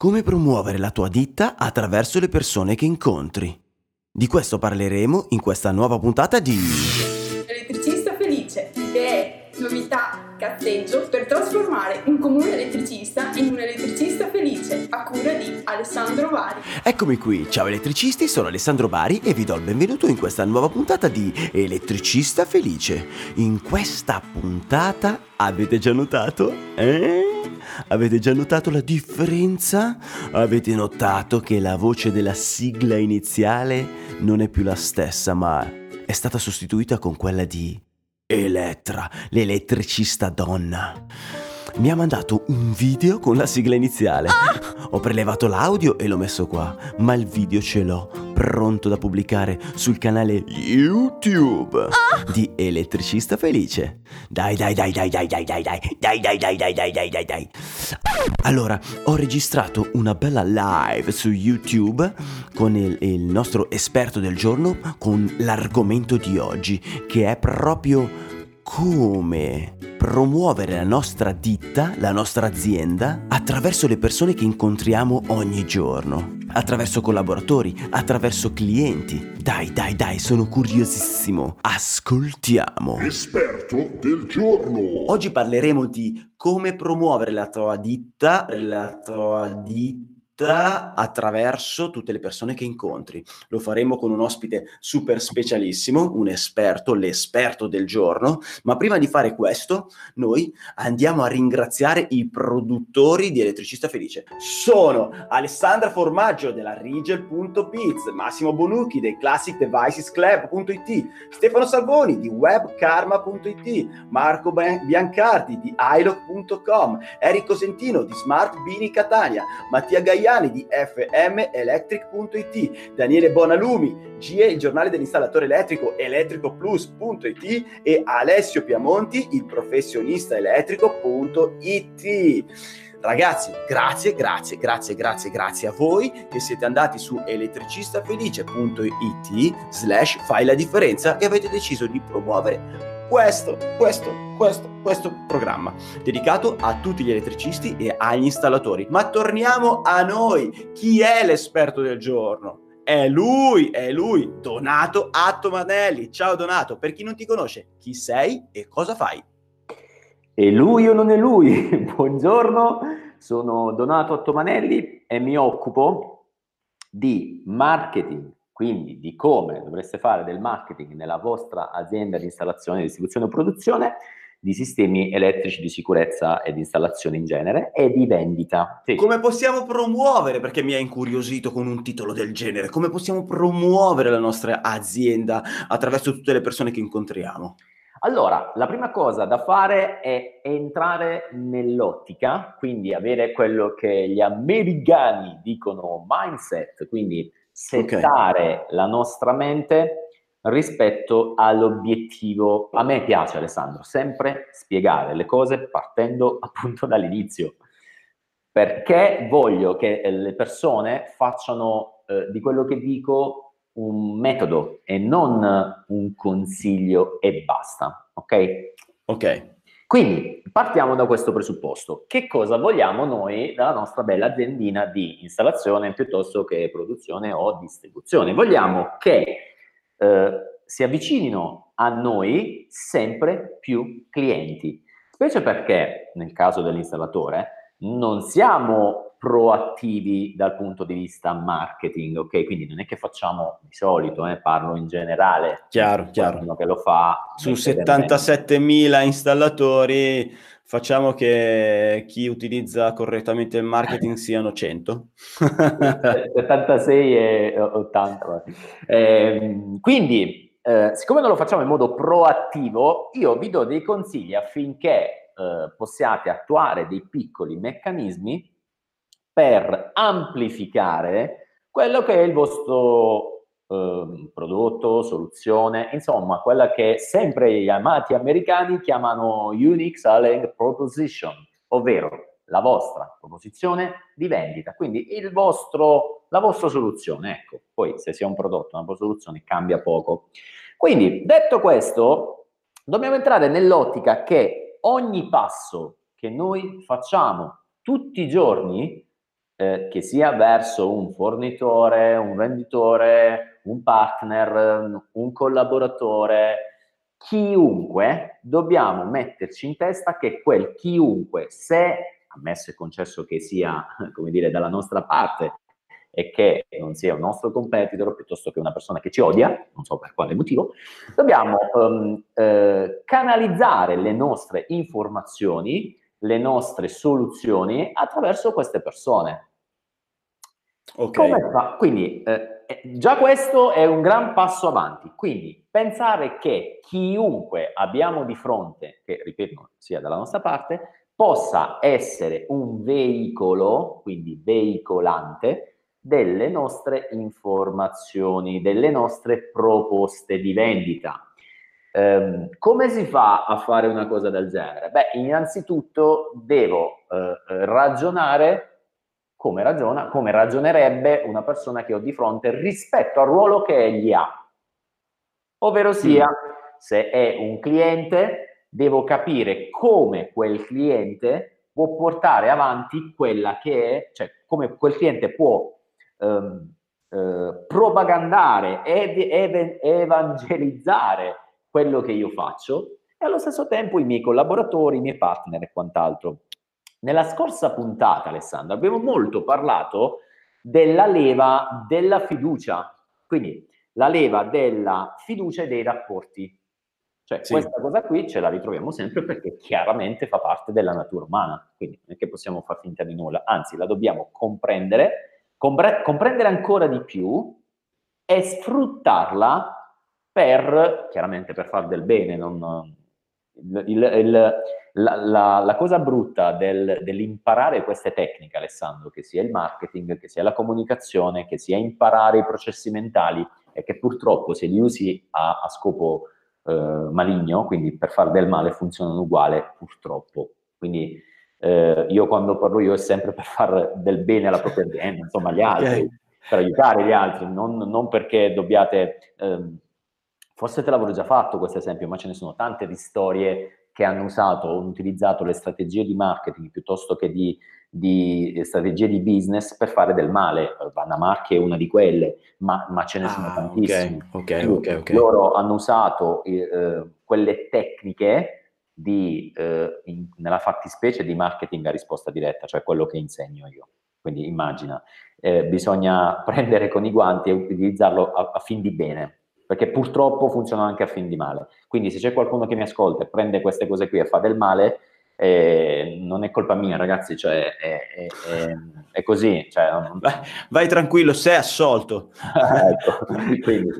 Come promuovere la tua ditta attraverso le persone che incontri? Di questo parleremo in questa nuova puntata di Elettricista felice, è novità cazzeggio per trasformare un comune elettricista in un elettricista felice, a cura di Alessandro Vari. Eccomi qui, ciao elettricisti, sono Alessandro Bari e vi do il benvenuto in questa nuova puntata di Elettricista Felice. In questa puntata avete già notato? Eh? Avete già notato la differenza? Avete notato che la voce della sigla iniziale non è più la stessa, ma è stata sostituita con quella di Elettra, l'elettricista donna. Mi ha mandato un video con la sigla iniziale. Ho prelevato l'audio e l'ho messo qua, ma il video ce l'ho pronto da pubblicare sul canale YouTube di Elettricista Felice. Dai, dai, dai, dai, dai, dai, dai, dai, dai, dai, dai, dai, dai, dai, dai, dai. Allora, ho registrato una bella live su YouTube con il, il nostro esperto del giorno con l'argomento di oggi, che è proprio come promuovere la nostra ditta, la nostra azienda, attraverso le persone che incontriamo ogni giorno, attraverso collaboratori, attraverso clienti. Dai, dai, dai, sono curiosissimo. Ascoltiamo. Esperto del giorno. Oggi parleremo di come promuovere la tua ditta, la tua ditta attraverso tutte le persone che incontri. Lo faremo con un ospite super specialissimo, un esperto, l'esperto del giorno, ma prima di fare questo noi andiamo a ringraziare i produttori di Elettricista Felice. Sono Alessandra Formaggio della Rigel.biz, Massimo Bonucchi dei Classic Devices Club.it, Stefano Salvoni di webkarma.it, Marco Biancardi di iLock.com, Enrico Sentino di Smart Bini Catania, Mattia Gaia Giuliani di fmelectric.it, Daniele Bonalumi, GE, il giornale dell'installatore elettrico elettricoplus.it e Alessio Piamonti, il professionista elettrico.it. Ragazzi, grazie, grazie, grazie, grazie, grazie a voi che siete andati su elettricistafelice.it slash fai la differenza e avete deciso di promuovere questo, questo, questo, questo programma dedicato a tutti gli elettricisti e agli installatori. Ma torniamo a noi. Chi è l'esperto del giorno? È lui, è lui, Donato Attomanelli. Ciao Donato, per chi non ti conosce, chi sei e cosa fai? È lui o non è lui? Buongiorno, sono Donato Attomanelli e mi occupo di marketing quindi di come dovreste fare del marketing nella vostra azienda di installazione, distribuzione o produzione di sistemi elettrici di sicurezza e di installazione in genere e di vendita. Sì. Come possiamo promuovere, perché mi ha incuriosito con un titolo del genere, come possiamo promuovere la nostra azienda attraverso tutte le persone che incontriamo? Allora, la prima cosa da fare è entrare nell'ottica, quindi avere quello che gli americani dicono mindset, quindi settare okay. la nostra mente rispetto all'obiettivo. A me piace, Alessandro, sempre spiegare le cose partendo appunto dall'inizio, perché voglio che le persone facciano eh, di quello che dico un metodo e non un consiglio e basta, ok? Ok. Quindi partiamo da questo presupposto. Che cosa vogliamo noi dalla nostra bella aziendina di installazione piuttosto che produzione o distribuzione? Vogliamo che eh, si avvicinino a noi sempre più clienti, specie perché nel caso dell'installatore non siamo proattivi dal punto di vista marketing, ok? Quindi non è che facciamo di solito, eh, parlo in generale. Chiaro, chiaro. che lo fa. Su 77.000 installatori facciamo che chi utilizza correttamente il marketing siano 100. 76 e 80. Eh, quindi, eh, siccome non lo facciamo in modo proattivo, io vi do dei consigli affinché eh, possiate attuare dei piccoli meccanismi per amplificare quello che è il vostro eh, prodotto, soluzione, insomma, quella che sempre gli amati americani chiamano Unique Selling Proposition, ovvero la vostra proposizione di vendita, quindi il vostro, la vostra soluzione, ecco, poi se sia un prodotto, una soluzione cambia poco. Quindi, detto questo, dobbiamo entrare nell'ottica che ogni passo che noi facciamo tutti i giorni eh, che sia verso un fornitore, un venditore, un partner, un collaboratore, chiunque, dobbiamo metterci in testa che quel chiunque, se, ammesso e concesso che sia, come dire, dalla nostra parte e che non sia un nostro competitor piuttosto che una persona che ci odia, non so per quale motivo, dobbiamo um, eh, canalizzare le nostre informazioni, le nostre soluzioni attraverso queste persone. Okay. Quindi eh, eh, già questo è un gran passo avanti. Quindi pensare che chiunque abbiamo di fronte, che ripeto sia dalla nostra parte, possa essere un veicolo, quindi veicolante, delle nostre informazioni, delle nostre proposte di vendita. Um, come si fa a fare una cosa del genere? Beh, innanzitutto devo uh, ragionare come, ragiona, come ragionerebbe una persona che ho di fronte rispetto al ruolo che egli ha. Ovvero sia, mm. se è un cliente, devo capire come quel cliente può portare avanti quella che è, cioè come quel cliente può ehm, eh, propagandare, ev- ev- evangelizzare quello che io faccio e allo stesso tempo i miei collaboratori, i miei partner e quant'altro. Nella scorsa puntata, Alessandro, abbiamo molto parlato della leva della fiducia, quindi la leva della fiducia e dei rapporti. Cioè, sì. questa cosa qui ce la ritroviamo sempre perché chiaramente fa parte della natura umana, quindi non è che possiamo far finta di nulla, anzi la dobbiamo comprendere, compre- comprendere ancora di più e sfruttarla per, chiaramente per far del bene, non, il, il, la, la, la, cosa brutta del, dell'imparare queste tecniche, Alessandro, che sia il marketing, che sia la comunicazione, che sia imparare i processi mentali, è che purtroppo se li usi a, a scopo eh, maligno, quindi per fare del male, funzionano uguale, purtroppo. Quindi eh, io quando parlo io è sempre per fare del bene alla propria azienda, insomma agli altri, okay. per aiutare gli altri, non, non perché dobbiate... Eh, Forse te l'avevo già fatto questo esempio, ma ce ne sono tante di storie che hanno usato o utilizzato le strategie di marketing piuttosto che di, di strategie di business per fare del male. Vanna Marchi è una di quelle, ma, ma ce ne ah, sono tantissime. Okay, okay, okay, loro hanno usato eh, quelle tecniche di, eh, in, nella fattispecie di marketing a risposta diretta, cioè quello che insegno io. Quindi immagina, eh, bisogna prendere con i guanti e utilizzarlo a, a fin di bene perché purtroppo funzionano anche a fin di male. Quindi se c'è qualcuno che mi ascolta e prende queste cose qui e fa del male, eh, non è colpa mia, ragazzi, cioè, è, è, è, è così. Cioè, non... vai, vai, tranquillo, sei assolto. ecco, quindi,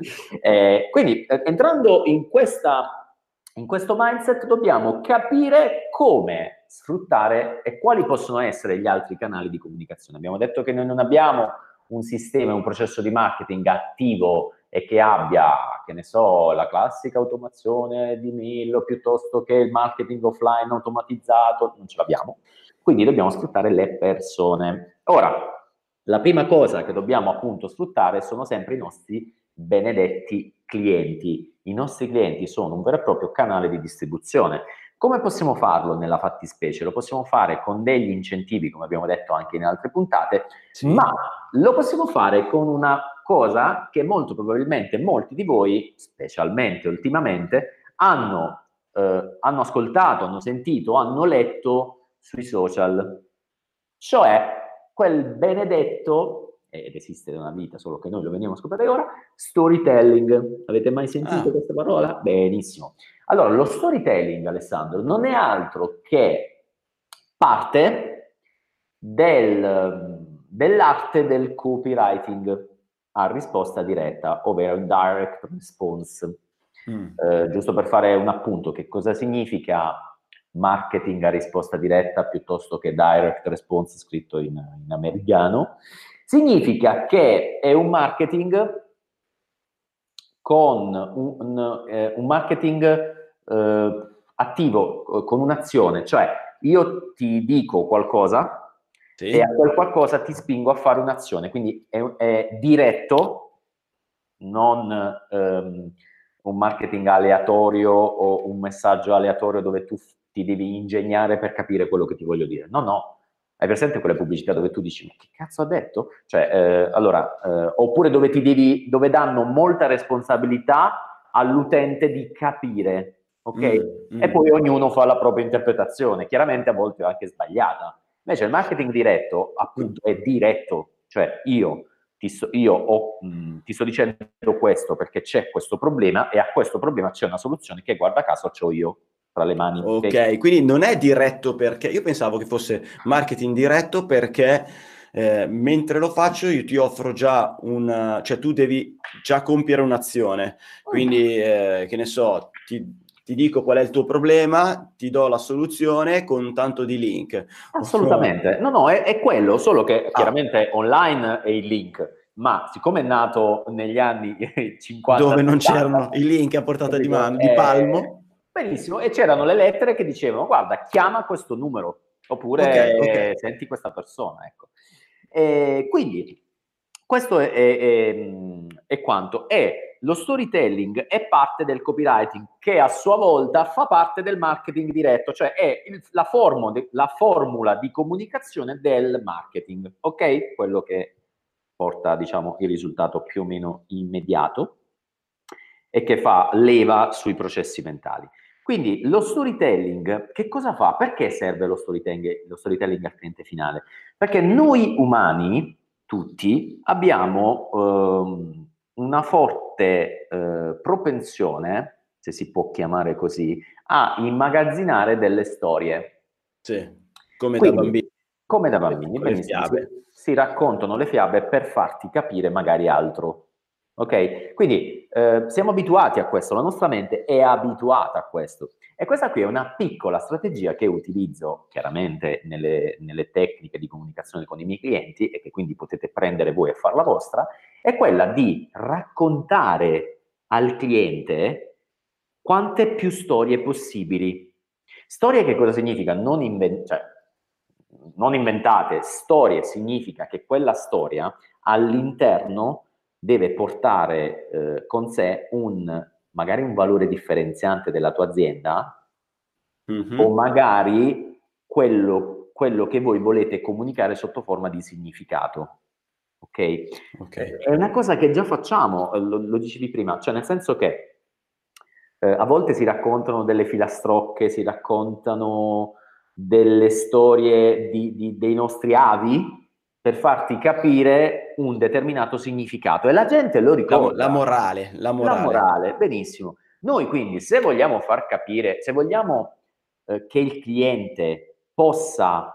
eh, quindi eh, entrando in, questa, in questo mindset dobbiamo capire come sfruttare e quali possono essere gli altri canali di comunicazione. Abbiamo detto che noi non abbiamo un sistema, un processo di marketing attivo e che abbia, che ne so, la classica automazione di mail piuttosto che il marketing offline automatizzato, non ce l'abbiamo. Quindi dobbiamo sfruttare le persone. Ora, la prima cosa che dobbiamo appunto sfruttare sono sempre i nostri benedetti clienti. I nostri clienti sono un vero e proprio canale di distribuzione. Come possiamo farlo nella fattispecie? Lo possiamo fare con degli incentivi, come abbiamo detto anche in altre puntate, sì. ma lo possiamo fare con una cosa che molto probabilmente molti di voi, specialmente ultimamente, hanno, eh, hanno ascoltato, hanno sentito, hanno letto sui social. Cioè quel benedetto, ed esiste da una vita, solo che noi lo veniamo a scoprire ora, storytelling. Avete mai sentito ah. questa parola? Benissimo. Allora, lo storytelling, Alessandro, non è altro che parte del, dell'arte del copywriting a risposta diretta, ovvero direct response. Mm. Eh, giusto per fare un appunto, che cosa significa marketing a risposta diretta piuttosto che direct response scritto in, in americano? Significa che è un marketing con un, un, eh, un marketing eh, attivo, con un'azione, cioè io ti dico qualcosa sì. e a quel qualcosa ti spingo a fare un'azione, quindi è, è diretto, non ehm, un marketing aleatorio o un messaggio aleatorio dove tu ti devi ingegnare per capire quello che ti voglio dire. No, no, Hai presente quelle pubblicità dove tu dici, ma che cazzo ha detto? Cioè, eh, allora, eh, oppure dove ti devi, dove danno molta responsabilità all'utente di capire, ok? Mm, mm. E poi ognuno fa la propria interpretazione, chiaramente a volte anche sbagliata. Invece il marketing diretto, appunto, è diretto, cioè io ti, so, io ho, mh, ti sto dicendo questo perché c'è questo problema e a questo problema c'è una soluzione che guarda caso ho io tra le mani. Ok, okay. quindi non è diretto perché io pensavo che fosse marketing diretto perché eh, mentre lo faccio io ti offro già un, cioè tu devi già compiere un'azione, quindi eh, che ne so, ti, ti dico qual è il tuo problema, ti do la soluzione con tanto di link. Assolutamente, no, no, è, è quello, solo che ah. chiaramente online è il link ma siccome è nato negli anni 50 dove non c'erano i link a portata di mano, di palmo Benissimo, e c'erano le lettere che dicevano guarda, chiama questo numero, oppure okay, okay. senti questa persona, ecco. E quindi questo è, è, è, quanto. E lo storytelling è parte del copywriting che a sua volta fa parte del marketing diretto, cioè è il, la, formo, la formula di comunicazione del marketing, ok? Quello che porta, diciamo, il risultato più o meno immediato e che fa leva sui processi mentali. Quindi lo storytelling, che cosa fa? Perché serve lo storytelling, lo storytelling al cliente finale? Perché noi umani, tutti, abbiamo ehm, una forte eh, propensione, se si può chiamare così, a immagazzinare delle storie. Sì, come Quindi, da bambini. Come da bambini, benissimo. Si, raccontano le fiabe per farti capire magari altro. Ok? Quindi eh, siamo abituati a questo, la nostra mente è abituata a questo. E questa qui è una piccola strategia che utilizzo chiaramente nelle, nelle tecniche di comunicazione con i miei clienti e che quindi potete prendere voi e far la vostra, è quella di raccontare al cliente quante più storie possibili. Storie che cosa significa? Non, inven- cioè, non inventate, storie significa che quella storia all'interno deve portare eh, con sé un magari un valore differenziante della tua azienda mm-hmm. o magari quello, quello, che voi volete comunicare sotto forma di significato. Ok? okay. È una cosa che già facciamo, lo, lo dicevi prima, cioè nel senso che eh, a volte si raccontano delle filastrocche, si raccontano delle storie di, di, dei nostri avi, per farti capire un determinato significato e la gente lo ricorda. La, la, morale, la morale. La morale, benissimo. Noi quindi se vogliamo far capire, se vogliamo eh, che il cliente possa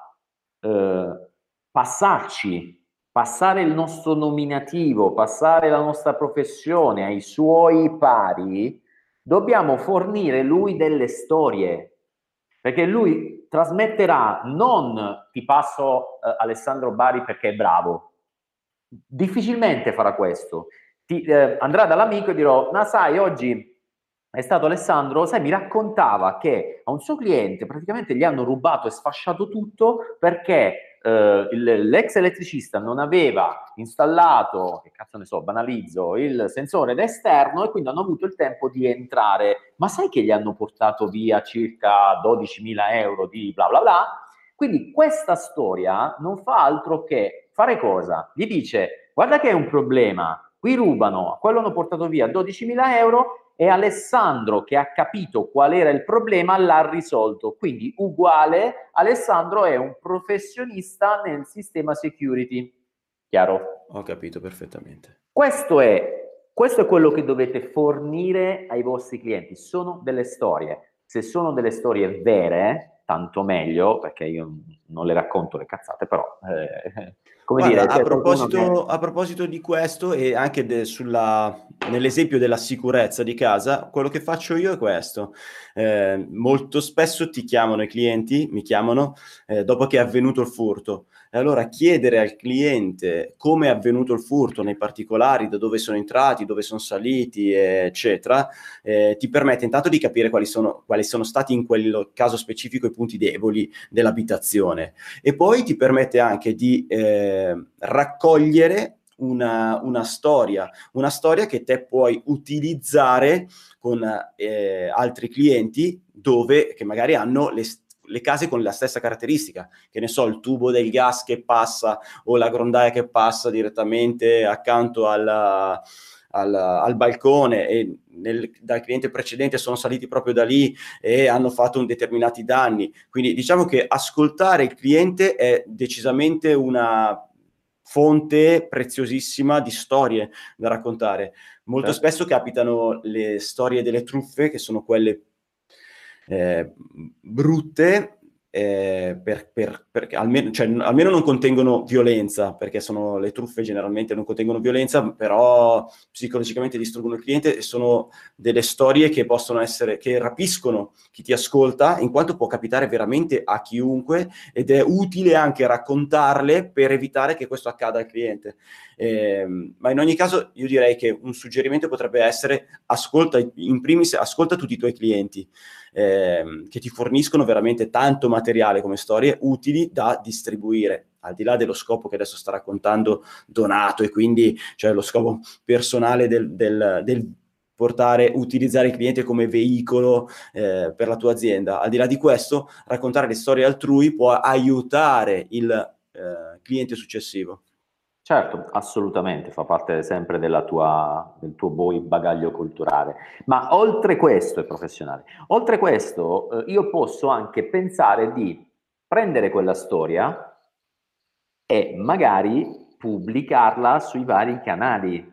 eh, passarci, passare il nostro nominativo, passare la nostra professione ai suoi pari, dobbiamo fornire lui delle storie, perché lui trasmetterà non ti passo eh, Alessandro Bari perché è bravo, difficilmente farà questo. Ti, eh, andrà dall'amico e dirò, ma sai, oggi è stato Alessandro, sai, mi raccontava che a un suo cliente praticamente gli hanno rubato e sfasciato tutto perché eh, il, l'ex elettricista non aveva installato, che cazzo ne so, banalizzo, il sensore d'esterno e quindi hanno avuto il tempo di entrare. Ma sai che gli hanno portato via circa 12.000 euro di bla bla bla? Quindi questa storia non fa altro che fare cosa? Gli dice, guarda che è un problema, qui rubano, quello hanno portato via 12.000 euro e Alessandro che ha capito qual era il problema l'ha risolto. Quindi uguale, Alessandro è un professionista nel sistema security. Chiaro? Ho capito perfettamente. Questo è, questo è quello che dovete fornire ai vostri clienti. Sono delle storie. Se sono delle storie vere, tanto meglio, perché io non le racconto le cazzate, però eh, come Guarda, dire, a, proposito, che... a proposito di questo e anche de, sulla, nell'esempio della sicurezza di casa, quello che faccio io è questo. Eh, molto spesso ti chiamano i clienti, mi chiamano eh, dopo che è avvenuto il furto. E allora chiedere al cliente come è avvenuto il furto nei particolari, da dove sono entrati, dove sono saliti, eccetera, eh, ti permette intanto di capire quali sono, quali sono stati in quel caso specifico i punti deboli dell'abitazione e poi ti permette anche di eh, raccogliere una, una, storia, una storia che te puoi utilizzare con eh, altri clienti dove che magari hanno le, le case con la stessa caratteristica, che ne so, il tubo del gas che passa o la grondaia che passa direttamente accanto alla, al, al, balcone e nel, dal cliente precedente sono saliti proprio da lì e hanno fatto un determinati danni. Quindi diciamo che ascoltare il cliente è decisamente una fonte preziosissima di storie da raccontare. Molto certo. spesso capitano le storie delle truffe, che sono quelle eh, brutte, eh, per, per, perché almeno, cioè, almeno, non contengono violenza, perché sono, le truffe generalmente non contengono violenza, però psicologicamente distruggono il cliente e sono delle storie che possono essere, che rapiscono chi ti ascolta, in quanto può capitare veramente a chiunque ed è utile anche raccontarle per evitare che questo accada al cliente. Eh, ma in ogni caso io direi che un suggerimento potrebbe essere ascolta, in primis, ascolta tutti i tuoi clienti eh, che ti forniscono veramente tanto materiale come storie utili da distribuire al di là dello scopo che adesso sta raccontando Donato e quindi cioè lo scopo personale del, del, del portare, utilizzare il cliente come veicolo eh, per la tua azienda. Al di là di questo, raccontare le storie altrui può aiutare il eh, cliente successivo. Certo, assolutamente, fa parte sempre tua, del tuo bagaglio culturale. Ma oltre questo è professionale. Oltre questo, eh, io posso anche pensare di prendere quella storia e magari pubblicarla sui vari canali.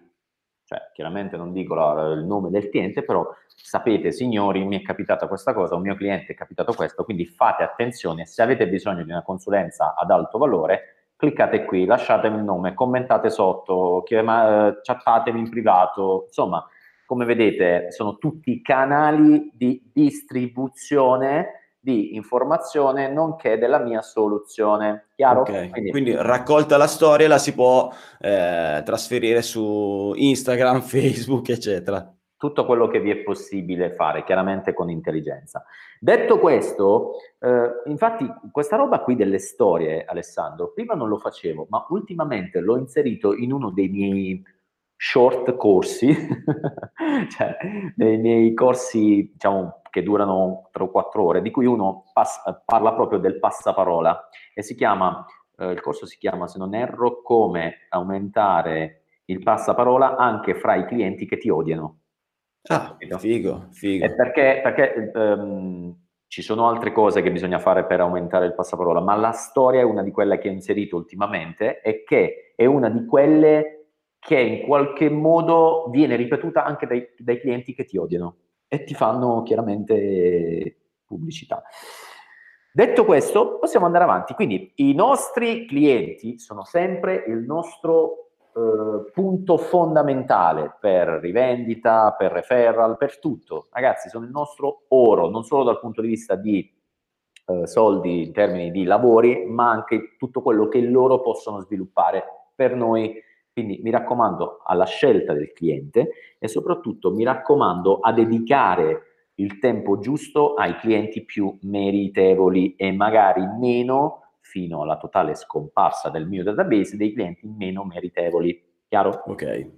Cioè, chiaramente non dico la, il nome del cliente, però sapete, signori, mi è capitata questa cosa, un mio cliente è capitato questo, quindi fate attenzione, se avete bisogno di una consulenza ad alto valore, cliccate qui, lasciatemi il nome, commentate sotto, chiama, eh, chattatemi in privato, insomma, come vedete sono tutti canali di distribuzione di informazione nonché della mia soluzione. Chiaro? Okay. Quindi, Quindi, raccolta la storia la si può eh, trasferire su Instagram, Facebook, eccetera tutto quello che vi è possibile fare, chiaramente con intelligenza. Detto questo, eh, infatti questa roba qui delle storie, Alessandro, prima non lo facevo, ma ultimamente l'ho inserito in uno dei miei short corsi, cioè nei miei corsi diciamo, che durano 3 o 4 ore, di cui uno pass- parla proprio del passaparola e si chiama, eh, il corso si chiama, se non erro, come aumentare il passaparola anche fra i clienti che ti odiano. Ah, figo, figo. E perché, perché um, ci sono altre cose che bisogna fare per aumentare il passaparola, ma la storia è una di quelle che ho inserito ultimamente e che è una di quelle che in qualche modo viene ripetuta anche dai, dai clienti che ti odiano e ti fanno chiaramente pubblicità. Detto questo, possiamo andare avanti. Quindi i nostri clienti sono sempre il nostro eh, punto fondamentale per rivendita, per referral, per tutto. Ragazzi, sono il nostro oro, non solo dal punto di vista di eh, soldi in termini di lavori, ma anche tutto quello che loro possono sviluppare per noi. Quindi mi raccomando alla scelta del cliente e soprattutto mi raccomando a dedicare il tempo giusto ai clienti più meritevoli e magari meno fino alla totale scomparsa del mio database dei clienti meno meritevoli. Chiaro? Ok.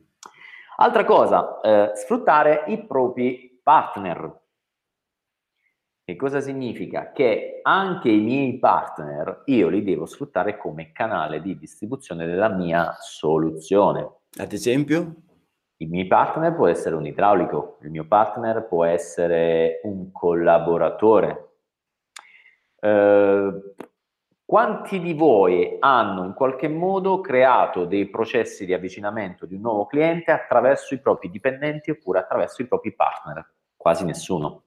Altra cosa, eh, sfruttare i propri partner. Che cosa significa? Che anche i miei partner io li devo sfruttare come canale di distribuzione della mia soluzione. Ad esempio? Il mio partner può essere un idraulico, il mio partner può essere un collaboratore. Eh, quanti di voi hanno in qualche modo creato dei processi di avvicinamento di un nuovo cliente attraverso i propri dipendenti oppure attraverso i propri partner? Quasi nessuno.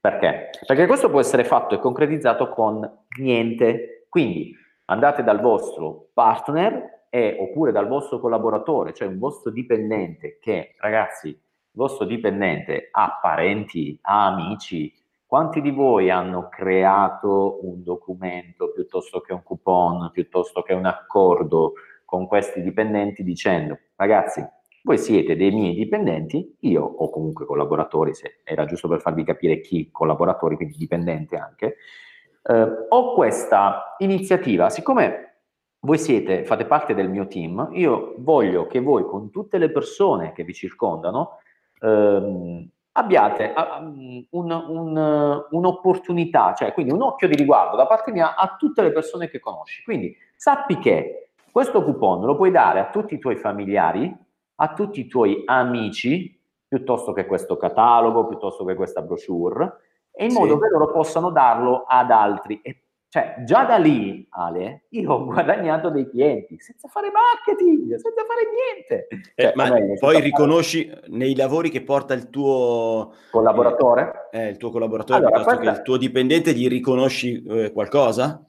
Perché? Perché questo può essere fatto e concretizzato con niente. Quindi andate dal vostro partner e, oppure dal vostro collaboratore, cioè un vostro dipendente che, ragazzi, il vostro dipendente ha parenti, ha amici, quanti di voi hanno creato un documento piuttosto che un coupon, piuttosto che un accordo con questi dipendenti dicendo ragazzi, voi siete dei miei dipendenti, io o comunque collaboratori, se era giusto per farvi capire chi collaboratori, quindi dipendente anche, eh, ho questa iniziativa, siccome voi siete, fate parte del mio team, io voglio che voi con tutte le persone che vi circondano ehm, abbiate um, un, un, un'opportunità, cioè quindi un occhio di riguardo da parte mia a tutte le persone che conosci. Quindi sappi che questo coupon lo puoi dare a tutti i tuoi familiari, a tutti i tuoi amici, piuttosto che questo catalogo, piuttosto che questa brochure, e in sì. modo che loro possano darlo ad altri. E cioè, già da lì, Ale, io ho guadagnato dei clienti senza fare marketing, senza fare niente. Eh, cioè, ma poi riconosci fare... nei lavori che porta il tuo collaboratore? Eh, il tuo collaboratore allora, piuttosto questa... che il tuo dipendente, gli riconosci eh, qualcosa?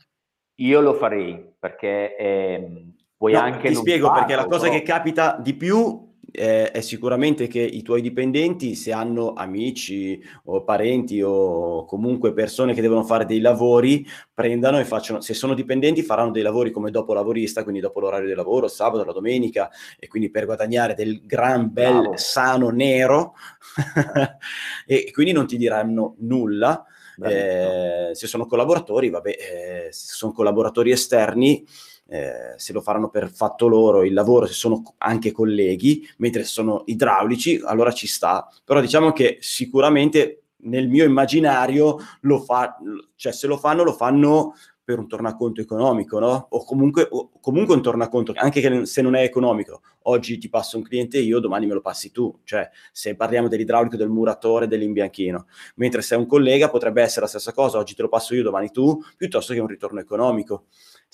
Io lo farei perché eh, puoi no, anche. Ti spiego farlo, perché la cosa però... che capita di più eh, è sicuramente che i tuoi dipendenti, se hanno amici o parenti o comunque persone che devono fare dei lavori, prendano e facciano, se sono dipendenti faranno dei lavori come dopo lavorista, quindi dopo l'orario di lavoro, sabato, la domenica, e quindi per guadagnare del gran bel Bravo. sano nero, e quindi non ti diranno nulla. Eh, se sono collaboratori, vabbè, eh, se sono collaboratori esterni, eh, se lo faranno per fatto loro il lavoro, se sono anche colleghi, mentre sono idraulici, allora ci sta. Però diciamo che sicuramente nel mio immaginario lo fa, cioè se lo fanno, lo fanno per un tornaconto economico, no? O comunque, o comunque un tornaconto, anche se non è economico. Oggi ti passo un cliente io, domani me lo passi tu. Cioè, se parliamo dell'idraulico, del muratore, dell'imbianchino. Mentre se è un collega potrebbe essere la stessa cosa, oggi te lo passo io, domani tu, piuttosto che un ritorno economico.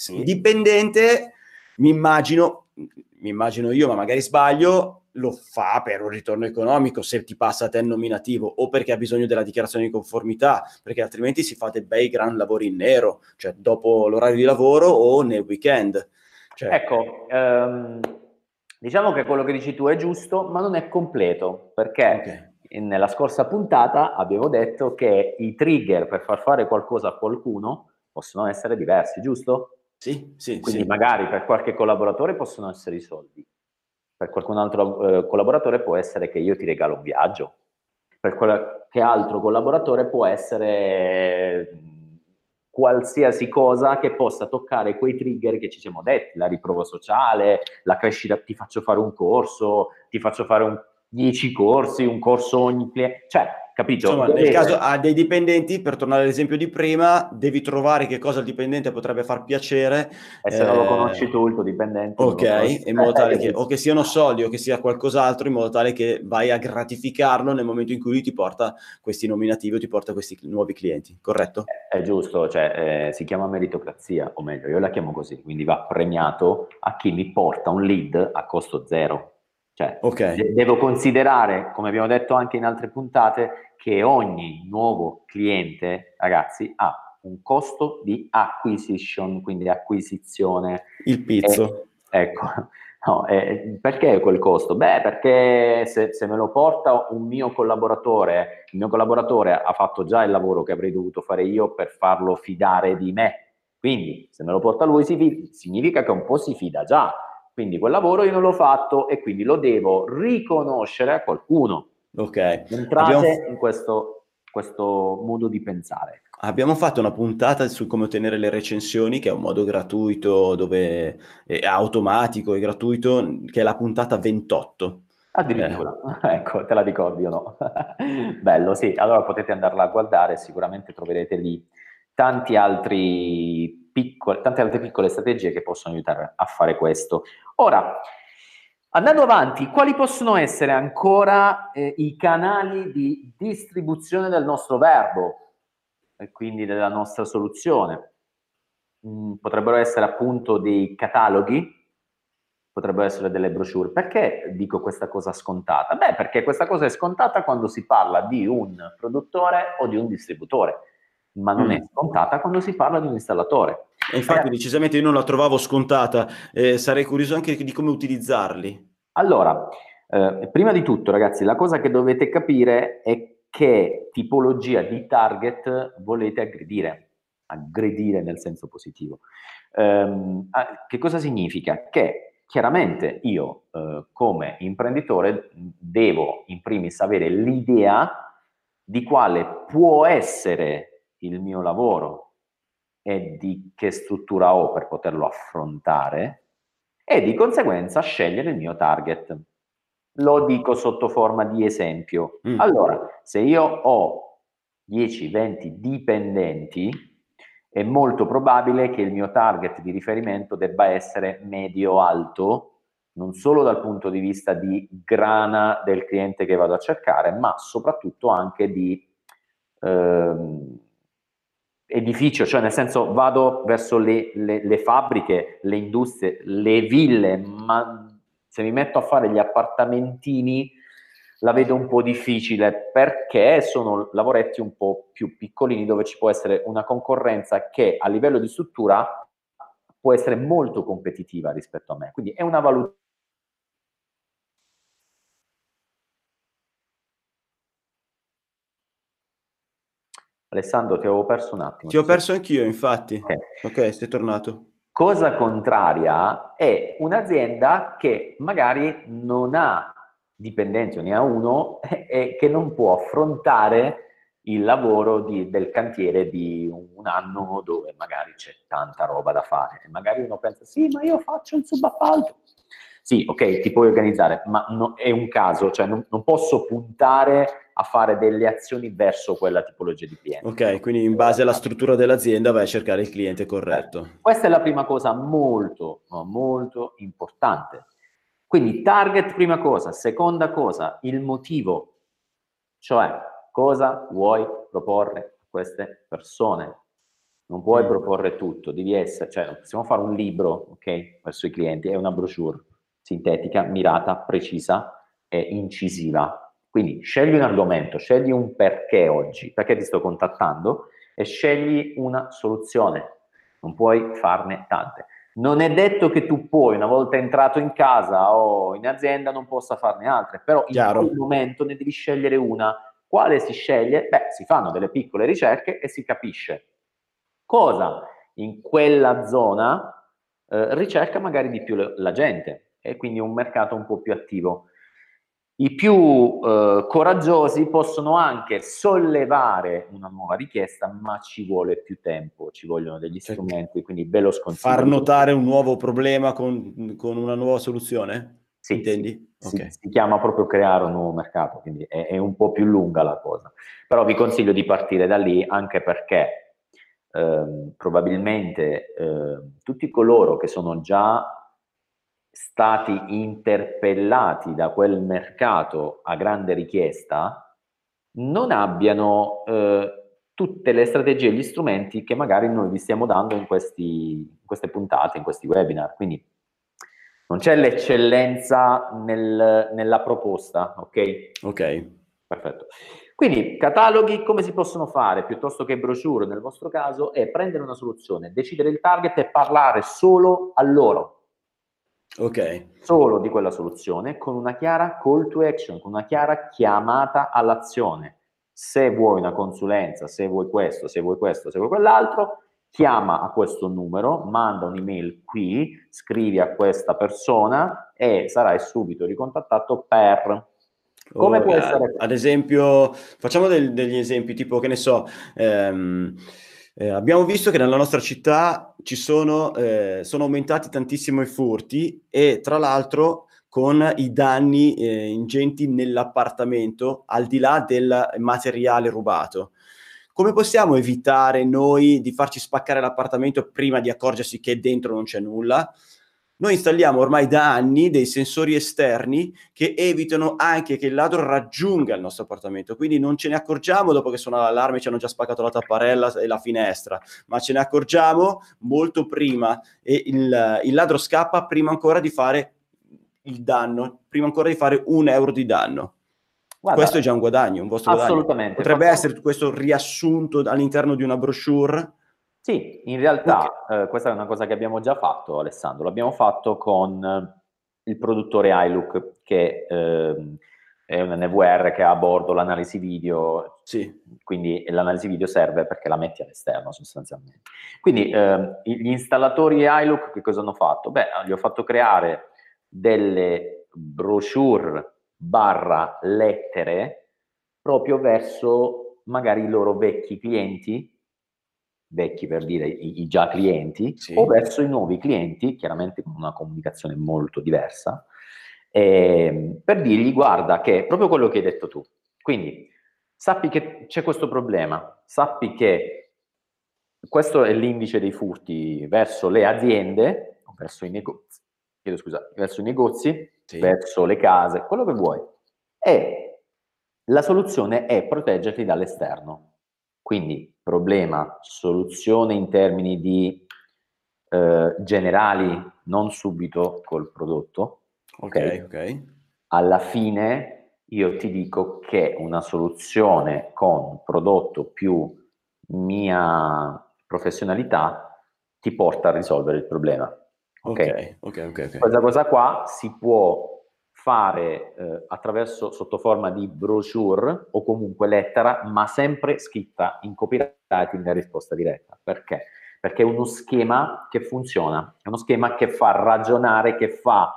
Sì. Dipendente, mi immagino, mi immagino io, ma magari sbaglio, lo fa per un ritorno economico se ti passa a te il nominativo o perché ha bisogno della dichiarazione di conformità, perché altrimenti si fa dei bei gran lavori in nero, cioè dopo l'orario di lavoro o nel weekend. Cioè... Ecco, um, diciamo che quello che dici tu è giusto, ma non è completo, perché okay. nella scorsa puntata abbiamo detto che i trigger per far fare qualcosa a qualcuno possono essere diversi, giusto? Sì, sì. Quindi sì. magari per qualche collaboratore possono essere i soldi, per qualcun altro eh, collaboratore può essere che io ti regalo un viaggio, per qualche altro collaboratore può essere qualsiasi cosa che possa toccare quei trigger che ci siamo detti, la riprova sociale, la crescita, ti faccio fare un corso, ti faccio fare un 10 corsi, un corso ogni cliente, cioè capito? Insomma, nel caso ha dei dipendenti, per tornare all'esempio di prima, devi trovare che cosa il dipendente potrebbe far piacere. E se eh... non lo conosci tu, il tuo dipendente. Ok, in modo tale che o che siano soldi o che sia qualcos'altro, in modo tale che vai a gratificarlo nel momento in cui lui ti porta questi nominativi o ti porta questi nuovi clienti, corretto? È, è giusto, cioè eh, si chiama meritocrazia, o meglio, io la chiamo così, quindi va premiato a chi mi porta un lead a costo zero. Cioè, okay. devo considerare, come abbiamo detto anche in altre puntate, che ogni nuovo cliente, ragazzi, ha un costo di acquisition, quindi acquisizione. Il pizzo. E, ecco, no, eh, perché quel costo? Beh, perché se, se, me lo porta un mio collaboratore, il mio collaboratore ha fatto già il lavoro che avrei dovuto fare io per farlo fidare di me. Quindi, se me lo porta lui, si, significa che un po' si fida già quindi quel lavoro io non l'ho fatto e quindi lo devo riconoscere a qualcuno. Ok. Entrate Abbiamo... in questo, questo modo di pensare. Abbiamo fatto una puntata su come ottenere le recensioni, che è un modo gratuito, dove è automatico e gratuito, che è la puntata 28. Addirittura, eh. ecco, te la ricordi o no? Bello, sì, allora potete andarla a guardare, sicuramente troverete lì tanti altri piccole, tante altre piccole strategie che possono aiutare a fare questo. Ora, andando avanti, quali possono essere ancora eh, i canali di distribuzione del nostro verbo e quindi della nostra soluzione? Mm, potrebbero essere appunto dei cataloghi, potrebbero essere delle brochure. Perché dico questa cosa scontata? Beh, perché questa cosa è scontata quando si parla di un produttore o di un distributore ma non mm. è scontata quando si parla di un installatore. E infatti, eh, decisamente io non la trovavo scontata, eh, sarei curioso anche di come utilizzarli. Allora, eh, prima di tutto, ragazzi, la cosa che dovete capire è che tipologia di target volete aggredire, aggredire nel senso positivo. Um, che cosa significa? Che chiaramente io eh, come imprenditore devo in primis avere l'idea di quale può essere il mio lavoro e di che struttura ho per poterlo affrontare e di conseguenza scegliere il mio target. Lo dico sotto forma di esempio. Mm. Allora, se io ho 10-20 dipendenti, è molto probabile che il mio target di riferimento debba essere medio-alto, non solo dal punto di vista di grana del cliente che vado a cercare, ma soprattutto anche di ehm, edificio, cioè nel senso vado verso le, le, le fabbriche, le industrie, le ville, ma se mi metto a fare gli appartamentini la vedo un po' difficile perché sono lavoretti un po' più piccolini dove ci può essere una concorrenza che a livello di struttura può essere molto competitiva rispetto a me. Quindi è una valutazione. Alessandro, ti avevo perso un attimo. Ti ho perso anch'io, infatti. Ok, okay sei tornato. Cosa contraria è un'azienda che magari non ha dipendenti o ne ha uno e che non può affrontare il lavoro di, del cantiere di un anno dove magari c'è tanta roba da fare. E magari uno pensa, sì, ma io faccio il subappalto. Sì, ok, ti puoi organizzare, ma no, è un caso, cioè non, non, posso puntare a fare delle azioni verso quella tipologia di cliente. Ok, quindi in base alla struttura dell'azienda vai a cercare il cliente corretto. Questa è la prima cosa molto, molto importante. Quindi target prima cosa, seconda cosa, il motivo, cioè cosa vuoi proporre a queste persone. Non puoi mm. proporre tutto, devi essere, cioè possiamo fare un libro, ok, verso i clienti, è una brochure sintetica, mirata, precisa e incisiva. Quindi scegli un argomento, scegli un perché oggi, perché ti sto contattando e scegli una soluzione. Non puoi farne tante. Non è detto che tu poi, una volta entrato in casa o in azienda, non possa farne altre, però in Chiaro. quel momento ne devi scegliere una. Quale si sceglie? Beh, si fanno delle piccole ricerche e si capisce cosa in quella zona eh, ricerca magari di più la gente e quindi un mercato un po' più attivo. I più eh, coraggiosi possono anche sollevare una nuova richiesta, ma ci vuole più tempo, ci vogliono degli certo. strumenti, quindi ve lo sconsiglio. Far notare un nuovo problema con, con una nuova soluzione? Sì, Intendi? Sì, okay. si, si, chiama proprio creare un nuovo mercato, quindi è, è, un po' più lunga la cosa. Però vi consiglio di partire da lì anche perché eh, probabilmente eh, tutti coloro che sono già stati interpellati da quel mercato a grande richiesta non abbiano eh, tutte le strategie e gli strumenti che magari noi vi stiamo dando in, questi, in queste puntate, in questi webinar. Quindi non c'è l'eccellenza nel, nella proposta, ok? Ok. Perfetto. Quindi cataloghi come si possono fare piuttosto che brochure nel vostro caso è prendere una soluzione, decidere il target e parlare solo a loro Ok. Solo di quella soluzione con una chiara call to action, con una chiara chiamata all'azione. Se vuoi una consulenza, se vuoi questo, se vuoi questo, se vuoi quell'altro, chiama a questo numero, manda un'email qui, scrivi a questa persona e sarai subito ricontattato per come oh, può essere? Ad esempio, facciamo del, degli esempi tipo che ne so, ehm, eh, abbiamo visto che nella nostra città ci sono, eh, sono aumentati tantissimo i furti e tra l'altro con i danni eh, ingenti nell'appartamento al di là del materiale rubato. Come possiamo evitare noi di farci spaccare l'appartamento prima di accorgersi che dentro non c'è nulla? Noi installiamo ormai da anni dei sensori esterni che evitano anche che il ladro raggiunga il nostro appartamento, quindi non ce ne accorgiamo dopo che suona l'allarme e ci hanno già spaccato la tapparella e la finestra, ma ce ne accorgiamo molto prima e il, il ladro scappa prima ancora di fare il danno, prima ancora di fare un euro di danno. Guarda, questo è già un guadagno, un vostro assolutamente. guadagno. Potrebbe essere questo riassunto all'interno di una brochure sì, in realtà okay. eh, questa è una cosa che abbiamo già fatto, Alessandro. L'abbiamo fatto con eh, il produttore iLook, che eh, è un NVR che ha a bordo l'analisi video. Sì. Quindi l'analisi video serve perché la metti all'esterno sostanzialmente. Quindi eh, gli installatori iLook che cosa hanno fatto? Beh, gli ho fatto creare delle brochure barra lettere proprio verso magari i loro vecchi clienti vecchi per dire i, i già clienti, sì. o verso i nuovi clienti, chiaramente con una comunicazione molto diversa, eh, per dirgli guarda che è proprio quello che hai detto tu. Quindi sappi che c'è questo problema, sappi che questo è l'indice dei furti verso le aziende, verso i negozi, chiedo scusa, verso i negozi, sì. verso le case, quello che vuoi. E la soluzione è proteggerti dall'esterno. Quindi problema, soluzione in termini di eh, generali, non subito col prodotto. Ok, ok. Alla fine io ti dico che una soluzione con prodotto più mia professionalità ti porta a risolvere il problema. Ok, ok, ok. okay. Questa cosa qua si può fare eh, attraverso sotto forma di brochure o comunque lettera, ma sempre scritta in copywriting a risposta diretta. Perché? Perché è uno schema che funziona, è uno schema che fa ragionare, che fa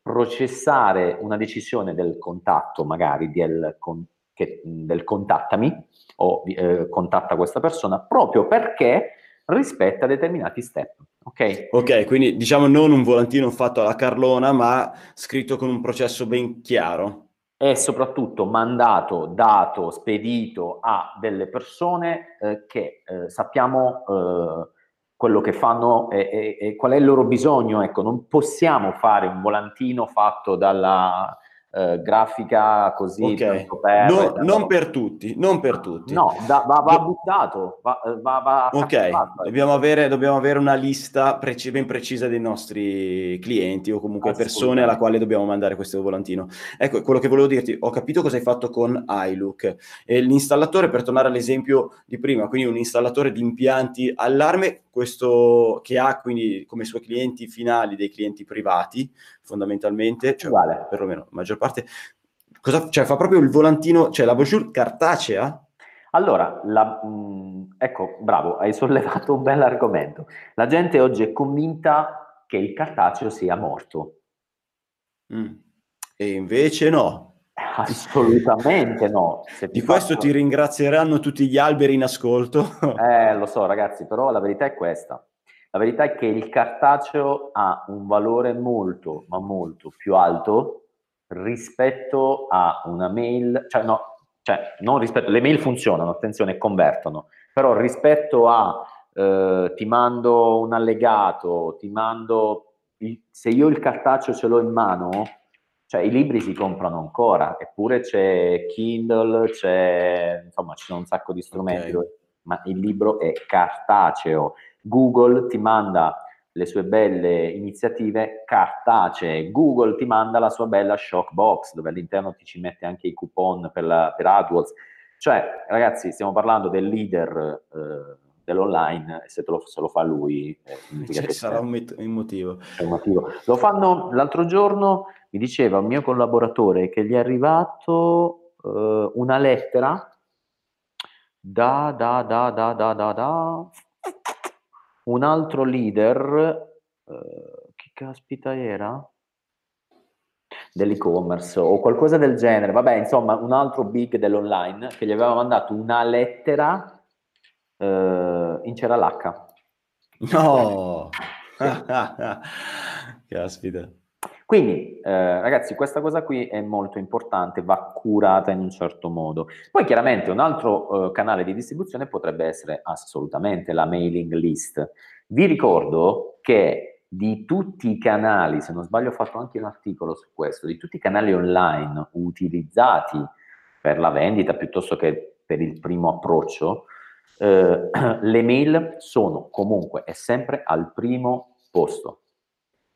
processare una decisione del contatto, magari del, con, che, del contattami o eh, contatta questa persona, proprio perché rispetta determinati step. Ok, ok, quindi diciamo non un volantino fatto alla Carlona, ma scritto con un processo ben chiaro. E soprattutto mandato, dato, spedito a delle persone eh, che eh, sappiamo eh, quello che fanno e, e, e, qual è il loro bisogno. Ecco, non possiamo fare un volantino fatto dalla eh, grafica così okay. per, no, non per tutti non per tutti. No da, va, va buttato va, va, va ok dobbiamo avere, dobbiamo avere, una lista preci- ben precisa dei nostri clienti o comunque persone alla quale dobbiamo mandare questo volantino. Ecco quello che volevo dirti ho capito cosa hai fatto con iLook. E l'installatore per tornare all'esempio di prima quindi un installatore di impianti allarme questo che ha quindi come suoi clienti finali dei clienti privati fondamentalmente, cioè vale. perlomeno la maggior parte, cosa, cioè fa proprio il volantino, cioè la brochure cartacea? Allora, la, mh, mm, ecco, bravo, hai sollevato un bel argomento. La gente oggi è convinta che il cartaceo sia morto. Mm. E invece no. Assolutamente no. Di questo faccio... ti ringrazieranno tutti gli alberi in ascolto. eh, lo so ragazzi, però la verità è questa. La verità è che il cartaceo ha un valore molto, ma molto più alto rispetto a una mail, cioè no, cioè non rispetto, le mail funzionano, attenzione, convertono, però rispetto a eh, ti mando un allegato, ti mando, il, se io il cartaceo ce l'ho in mano, cioè i libri si comprano ancora, eppure c'è Kindle, c'è, insomma, ci sono un sacco di strumenti, okay. ma il libro è cartaceo. Google ti manda le sue belle iniziative cartacee, Google ti manda la sua bella Shockbox, dove all'interno ti ci mette anche i coupon per, la, per AdWords. Cioè, ragazzi, stiamo parlando del leader eh, dell'online e se, lo, se, lo, fa lui eh, cioè, sarà un, met- un, motivo. un, motivo. Lo fanno l'altro giorno, mi diceva un mio collaboratore che gli è arrivato eh, una lettera da, da, da, da, da, da, da, un altro leader, eh, che caspita era? Dell'e-commerce o qualcosa del genere, vabbè, insomma, un altro big dell'online che gli aveva mandato una lettera eh, in c'era l'H. No! Caspita. Quindi, eh, ragazzi, questa cosa qui è molto importante, va curata in un certo modo. Poi, chiaramente, un altro eh, canale di distribuzione potrebbe essere assolutamente la mailing list. Vi ricordo che di tutti i canali, se non sbaglio ho fatto anche un articolo su questo, di tutti i canali online utilizzati per la vendita piuttosto che per il primo approccio, eh, le mail sono comunque e sempre al primo posto.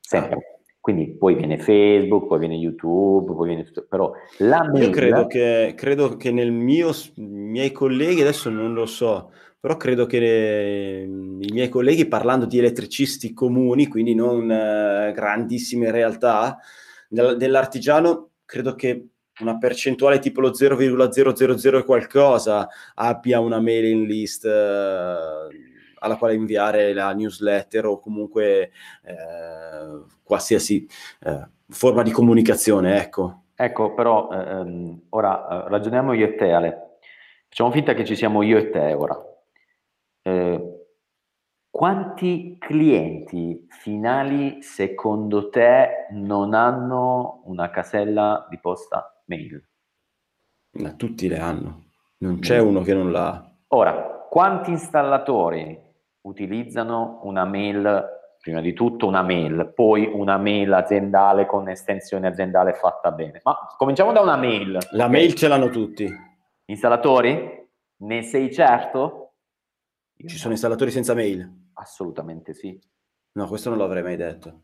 Sempre. Quindi poi viene Facebook, poi viene YouTube, poi viene tutto, però la mail... Io credo che, credo che nel mio, miei colleghi, adesso non lo so, però credo che le, i miei colleghi parlando di elettricisti comuni, quindi non eh, grandissime realtà, del, dell'artigiano, credo che una percentuale tipo lo 0,000 e qualcosa abbia una mailing list eh, alla quale inviare la newsletter o comunque eh, qualsiasi eh, forma di comunicazione, ecco. Ecco, però ehm, ora eh, ragioniamo io e te, Ale. Facciamo finta che ci siamo io e te ora. Eh, quanti clienti finali secondo te non hanno una casella di posta mail? Ma tutti le hanno, non c'è uno che non l'ha. Ora, quanti installatori utilizzano una mail, prima di tutto una mail, poi una mail aziendale con estensione aziendale fatta bene? Ma cominciamo da una mail. La okay. mail ce l'hanno tutti. Installatori? Ne sei certo? Io Ci no. sono installatori senza mail? Assolutamente sì. No, questo non l'avrei mai detto.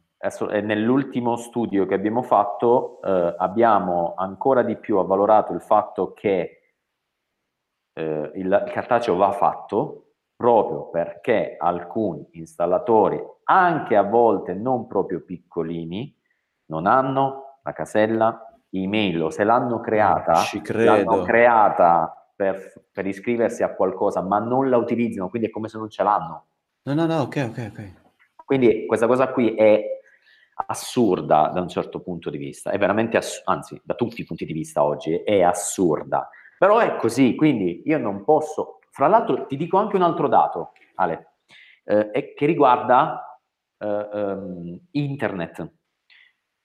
Nell'ultimo studio che abbiamo fatto eh, abbiamo ancora di più avvalorato il fatto che eh, il cartaceo va fatto proprio perché alcuni installatori, anche a volte non proprio piccolini, non hanno la casella email o se l'hanno creata, l'hanno creata per, per iscriversi a qualcosa, ma non la utilizzano, quindi è come se non ce l'hanno. No, no, no, ok, ok, ok. Quindi questa cosa qui è assurda da un certo punto di vista, è veramente assurda, anzi, da tutti i punti di vista oggi è assurda. Però è così, quindi io non posso... Fra l'altro ti dico anche un altro dato, Ale, eh, che riguarda eh, um, internet.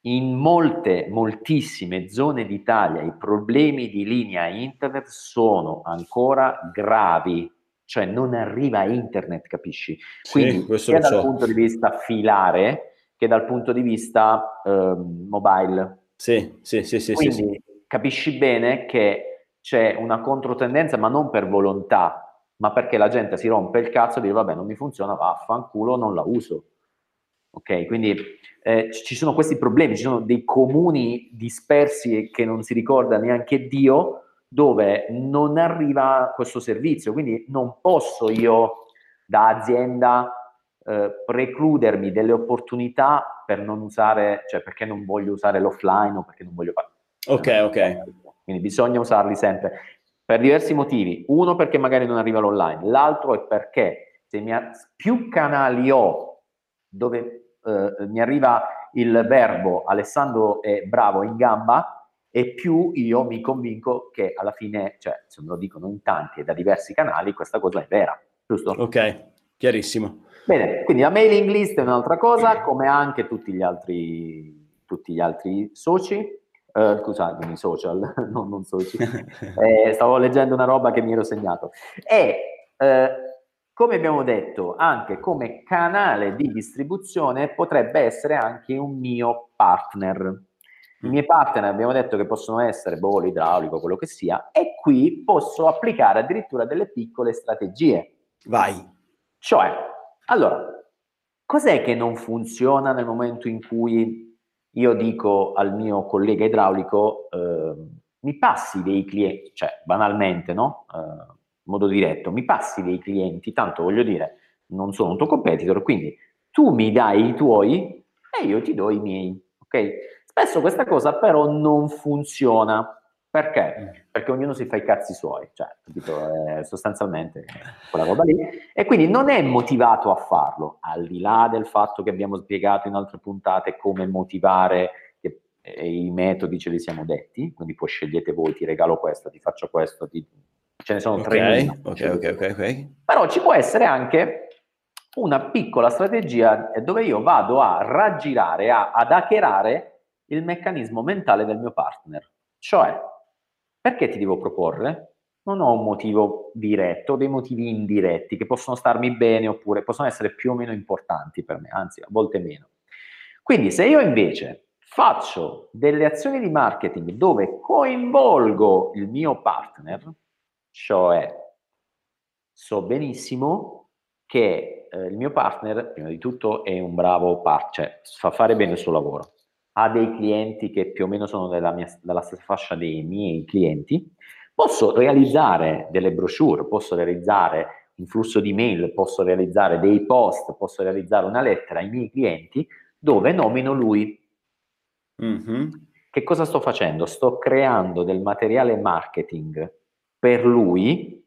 In molte, moltissime zone d'Italia i problemi di linea internet sono ancora gravi, cioè non arriva internet, capisci? Quindi sì, sia dal so. punto di vista filare che dal punto di vista eh, mobile. Sì, sì, sì, sì. Quindi sì, capisci bene che c'è una controtendenza, ma non per volontà, ma perché la gente si rompe il cazzo e dice vabbè non mi funziona, vaffanculo, non la uso. Ok, quindi eh, ci sono questi problemi, ci sono dei comuni dispersi che non si ricorda neanche Dio dove non arriva questo servizio, quindi non posso io da azienda eh, precludermi delle opportunità per non usare, cioè perché non voglio usare l'offline o perché non voglio fare. Ok, ok. Quindi bisogna usarli sempre per diversi motivi. Uno perché magari non arriva l'online, l'altro è perché se ha, più canali ho dove eh, mi arriva il verbo Alessandro è bravo in gamba e più io mi convinco che alla fine, cioè se me lo dicono in tanti e da diversi canali, questa cosa è vera, giusto? Ok, chiarissimo. Bene, quindi la mailing list è un'altra cosa, come anche tutti gli altri, tutti gli altri soci. Uh, scusatemi, social, no, non soci. eh, stavo leggendo una roba che mi ero segnato. E eh, come abbiamo detto, anche come canale di distribuzione potrebbe essere anche un mio partner. I miei partner abbiamo detto che possono essere boh, idraulico, quello che sia, e qui posso applicare addirittura delle piccole strategie. Vai. Cioè, allora, cos'è che non funziona nel momento in cui io dico al mio collega idraulico, eh, mi passi dei clienti, cioè banalmente, no? Eh, in modo diretto, mi passi dei clienti, tanto voglio dire, non sono un tuo competitor, quindi tu mi dai i tuoi e io ti do i miei, ok? Spesso questa cosa però non funziona. Perché? Mm. Perché ognuno si fa i cazzi suoi, cioè, capito? Eh, sostanzialmente quella roba lì. E quindi non è motivato a farlo, al di là del fatto che abbiamo spiegato in altre puntate come motivare che, eh, i metodi ce li siamo detti, quindi poi scegliete voi, ti regalo questo, ti faccio questo, ti... ce ne sono okay, tre. Ok, ok, ok, ok. Però ci può essere anche una piccola strategia dove io vado a raggirare, a, ad hackerare il meccanismo mentale del mio partner. Cioè, perché ti devo proporre? Non ho un motivo diretto, ho dei motivi indiretti che possono starmi bene oppure possono essere più o meno importanti per me, anzi a volte meno. Quindi se io invece faccio delle azioni di marketing dove coinvolgo il mio partner, cioè so benissimo che eh, il mio partner, prima di tutto, è un bravo partner, cioè fa fare bene il suo lavoro ha dei clienti che più o meno sono della, mia, della stessa fascia dei miei clienti, posso realizzare delle brochure, posso realizzare un flusso di mail, posso realizzare dei post, posso realizzare una lettera ai miei clienti dove nomino lui. Mm-hmm. Che cosa sto facendo? Sto creando del materiale marketing per lui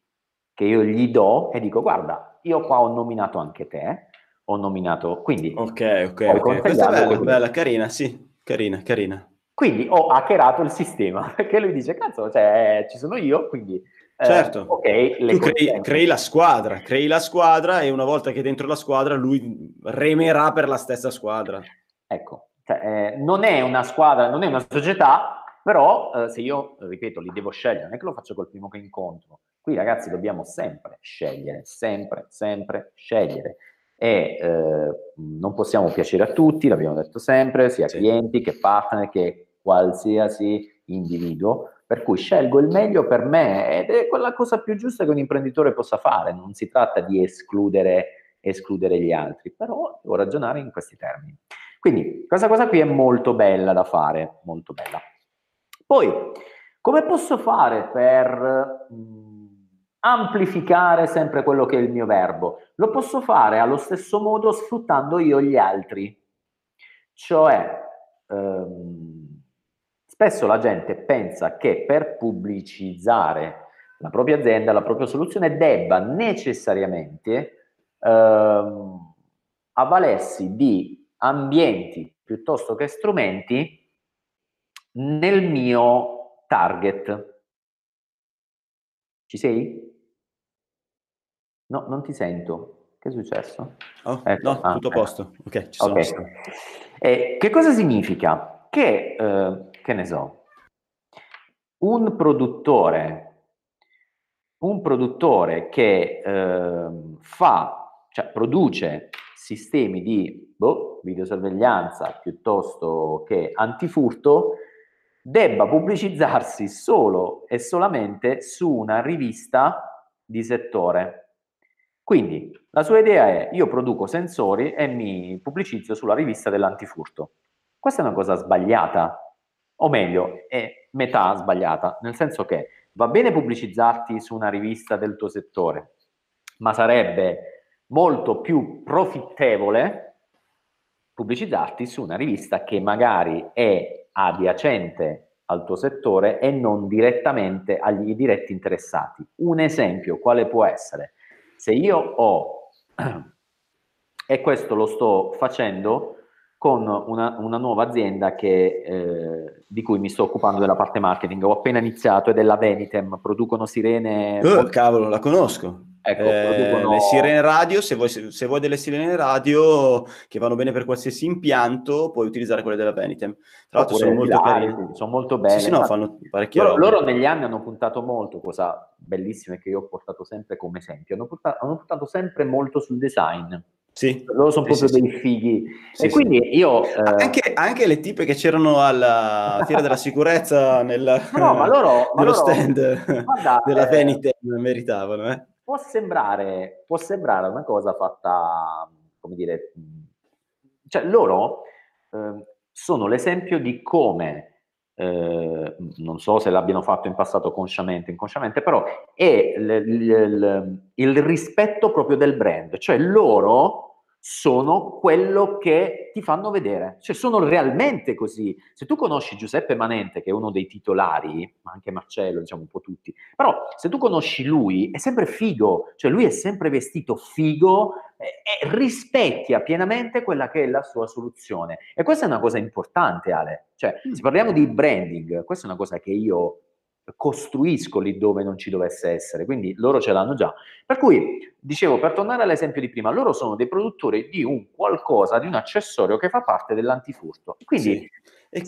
che io gli do e dico guarda, io qua ho nominato anche te, ho nominato, quindi... Ok, ok, ok. Questa è bella, bella, carina, sì. Carina, carina. Quindi ho hackerato il sistema, perché lui dice, cazzo, cioè, ci sono io, quindi Certo, eh, okay, tu crei, crei, la squadra, crei la squadra e una volta che è dentro la squadra lui remerà per la stessa squadra. Ecco, cioè, eh, non è una squadra, non è una società, però eh, se io, ripeto, li devo scegliere, non è che lo faccio col primo che incontro. Qui ragazzi dobbiamo sempre scegliere, sempre, sempre scegliere. E eh, non possiamo piacere a tutti, l'abbiamo detto sempre, sia sì. clienti che partner che qualsiasi individuo, per cui scelgo il meglio per me ed è quella cosa più giusta che un imprenditore possa fare, non si tratta di escludere, escludere gli altri, però devo ragionare in questi termini. Quindi questa cosa qui è molto bella da fare, molto bella. Poi, come posso fare per mh, mm, amplificare sempre quello che è il mio verbo? Lo posso fare allo stesso modo sfruttando io gli altri. Cioè, ehm, spesso la gente pensa che per pubblicizzare la propria azienda, la propria soluzione, debba necessariamente ehm, avvalersi di ambienti piuttosto che strumenti nel mio target. Ci sei? No, non ti sento. Che è successo? Oh, ecco. No, ah, tutto a ecco. posto. Ok, ci sono. Okay. Eh, che cosa significa? Che, eh, che ne so, un produttore, un produttore che eh, fa, cioè produce sistemi di boh, videosorveglianza piuttosto che antifurto debba pubblicizzarsi solo e solamente su una rivista di settore. Quindi la sua idea è io produco sensori e mi pubblicizzo sulla rivista dell'antifurto. Questa è una cosa sbagliata, o meglio, è metà sbagliata, nel senso che va bene pubblicizzarti su una rivista del tuo settore, ma sarebbe molto più profittevole pubblicizzarti su una rivista che magari è adiacente al tuo settore e non direttamente agli diretti interessati. Un esempio, quale può essere? Se io ho, e questo lo sto facendo con una, una nuova azienda che, eh, di cui mi sto occupando della parte marketing, ho appena iniziato ed è la Venitem, producono sirene... Oh, cavolo, la conosco. Ecco, eh, le sirene radio, se vuoi, se vuoi, delle sirene radio che vanno bene per qualsiasi impianto, puoi utilizzare quelle della Venitem. Tra l'altro sono molto, carine. sono molto belle. Sì, sì, no, fanno loro, loro, negli anni hanno puntato molto, cosa bellissima che io ho portato sempre come esempio, hanno puntato, hanno puntato sempre molto sul design. Sì, loro sono sì, proprio sì, dei fighi. Sì, e quindi io. Eh... Anche, anche, le tipe che c'erano alla fiera della sicurezza nel, no, ma loro, ma loro, stand guarda, della eh, Venitem meritavano. Eh può sembrare, può sembrare una cosa fatta, come dire, cioè loro eh, sono l'esempio di come, eh, non so se l'abbiano fatto in passato consciamente, inconsciamente, però è l- l- l- il rispetto proprio del brand, cioè loro sono quello che ti fanno vedere, cioè sono realmente così. Se tu conosci Giuseppe Manente, che è uno dei titolari, ma anche Marcello, diciamo un po' tutti, però se tu conosci lui, è sempre figo, cioè lui è sempre vestito figo e, e rispecchia pienamente quella che è la sua soluzione. E questa è una cosa importante, Ale. Cioè, se parliamo di branding, questa è una cosa che io costruisco lì dove non ci dovesse essere, quindi loro ce l'hanno già. Per cui, dicevo, per tornare all'esempio di prima, loro sono dei produttori di un qualcosa, di un accessorio che fa parte dell'antifurto. Quindi sì. È,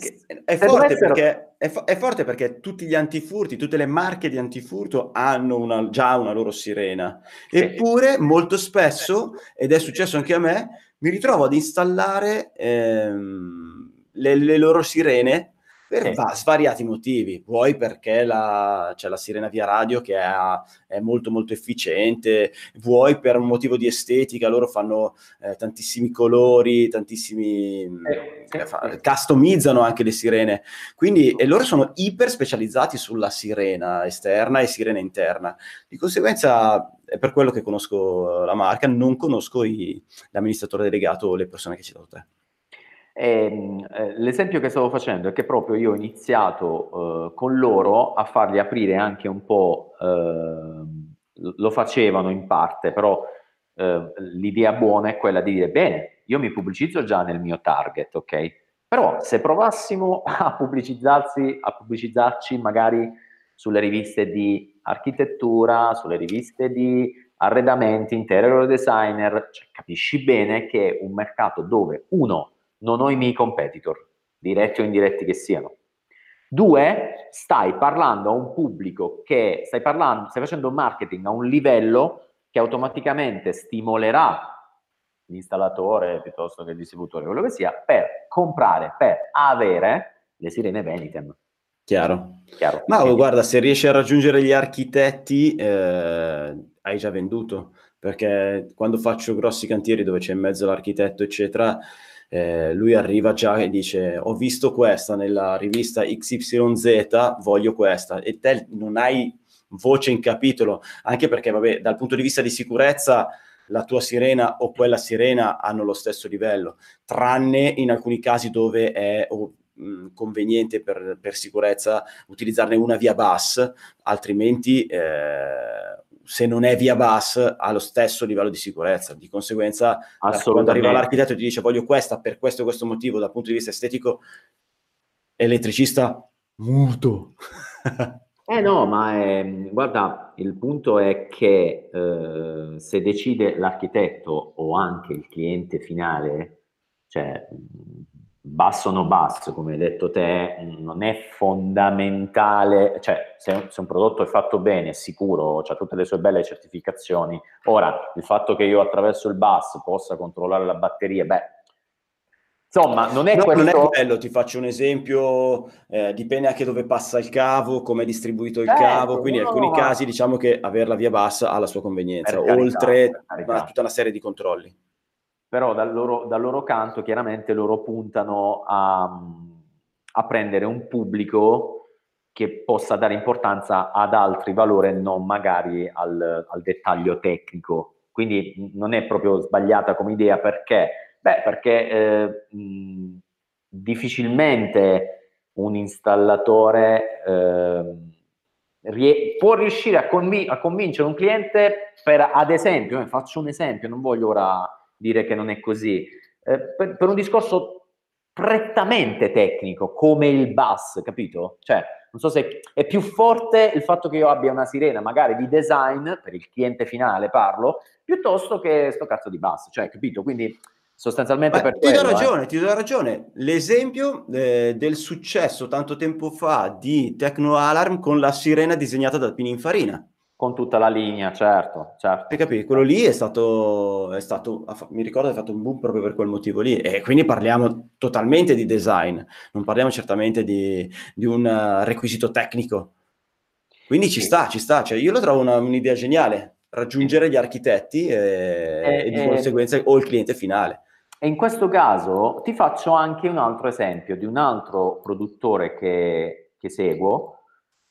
è, forte essere... perché, è, è, forte perché, tutti gli antifurti, tutte le marche di antifurto hanno una, già una loro sirena. Sì. Eppure, molto spesso, ed è successo anche a me, mi ritrovo ad installare ehm, le, le loro sirene per va- svariati motivi. Vuoi perché la, c'è la sirena via radio che è, è, molto molto efficiente, vuoi per un motivo di estetica, loro fanno eh, tantissimi colori, tantissimi... Eh, fa- customizzano anche le sirene. Quindi, e loro sono iper specializzati sulla sirena esterna e sirena interna. Di conseguenza è per quello che conosco la marca, non conosco i, l'amministratore delegato o le persone che ci dato te. Ehm, eh, l'esempio che stavo facendo è che proprio io ho iniziato eh, con loro a farli aprire anche un po', eh, lo facevano in parte, però eh, l'idea buona è quella di dire, bene, io mi pubblicizzo già nel mio target, ok? Però se provassimo a pubblicizzarsi, a pubblicizzarci magari sulle riviste di architettura, sulle riviste di arredamenti, interior designer, cioè, capisci bene che è un mercato dove uno, non ho i miei competitor, diretti o indiretti che siano. Due, stai parlando a un pubblico che stai parlando, stai facendo marketing a un livello che automaticamente stimolerà l'installatore piuttosto che il distributore, quello che sia, per comprare, per avere le sirene Venitem. Chiaro. Chiaro. Ma oh, guarda, se riesci a raggiungere gli architetti, eh, hai già venduto, perché quando faccio grossi cantieri dove c'è in mezzo l'architetto, eccetera, eh, lui arriva già e dice ho visto questa nella rivista XYZ, voglio questa, e te non hai voce in capitolo, anche perché, vabbè, dal punto di vista di sicurezza la tua sirena o quella sirena hanno lo stesso livello, tranne in alcuni casi dove è oh, mh, conveniente per, per, sicurezza utilizzarne una via bus, altrimenti eh, se non è via bus ha lo stesso livello di sicurezza. Di conseguenza, quando arriva l'architetto e ti dice voglio questa per questo e questo motivo dal punto di vista estetico, elettricista muto. eh no, ma è, ehm, guarda, il punto è che eh, se decide l'architetto o anche il cliente finale, cioè basso o no basso, come hai detto te, non è fondamentale, cioè se, se un prodotto è fatto bene, è sicuro, ha tutte le sue belle certificazioni, ora il fatto che io attraverso il bus possa controllare la batteria, beh, insomma non è, no, questo... non è quello, ti faccio un esempio, eh, dipende anche dove passa il cavo, come è distribuito il certo, cavo, quindi in alcuni no. casi diciamo che averla via bassa ha la sua convenienza, carità, oltre a tutta una serie di controlli però dal loro, dal loro canto chiaramente loro puntano a, a, prendere un pubblico che possa dare importanza ad altri valori e non magari al, al dettaglio tecnico. Quindi non è proprio sbagliata come idea perché? Beh, perché eh, mh, difficilmente un installatore eh, rie- può riuscire a, convin- a, convincere un cliente per, ad esempio, eh, faccio un esempio, non voglio ora dire che non è così, eh, per, per, un discorso prettamente tecnico, come il bus, capito? Cioè, non so se è più forte il fatto che io abbia una sirena, magari di design, per il cliente finale parlo, piuttosto che sto cazzo di bus, cioè, capito? Quindi sostanzialmente Beh, ti quello, do ragione, eh. ti do ragione. L'esempio eh, del successo tanto tempo fa di Tecno Alarm con la sirena disegnata da Pininfarina. Con tutta la linea, certo. certo. Hai capito? Quello lì è stato, è stato, mi ricordo, è fatto un boom proprio per quel motivo lì. E quindi parliamo totalmente di design, non parliamo certamente di, di un uh, requisito tecnico. Quindi ci sta, ci sta. Cioè, io lo trovo una, un'idea geniale, raggiungere gli architetti e, e, e di eh, conseguenza o il cliente finale. E in questo caso ti faccio anche un altro esempio di un altro produttore che, che seguo,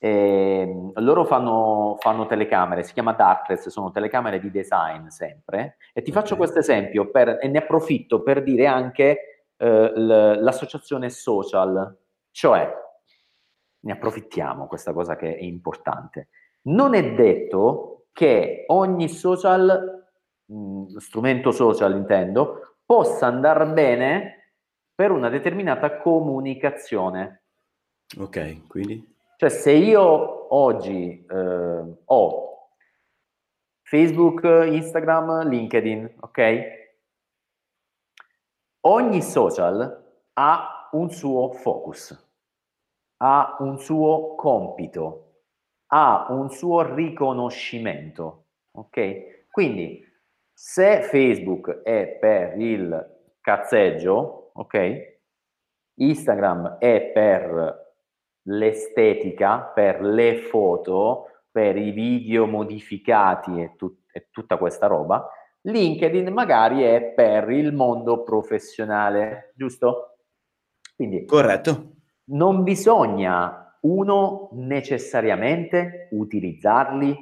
eh, loro fanno, fanno, telecamere, si chiama Darkless, sono telecamere di design sempre. E ti faccio questo esempio per, e ne approfitto per dire anche eh, l'associazione social, cioè ne approfittiamo, questa cosa che è importante. Non è detto che ogni social, mh, strumento social intendo, possa andare bene per una determinata comunicazione. Ok, quindi? Cioè se io oggi eh, ho Facebook, Instagram, LinkedIn, ok? Ogni social ha un suo focus, ha un suo compito, ha un suo riconoscimento, ok? Quindi se Facebook è per il cazzeggio, ok? Instagram è per l'estetica per le foto, per i video modificati e, tut- e tutta questa roba, LinkedIn magari è per il mondo professionale, giusto? Quindi corretto. Non bisogna uno necessariamente utilizzarli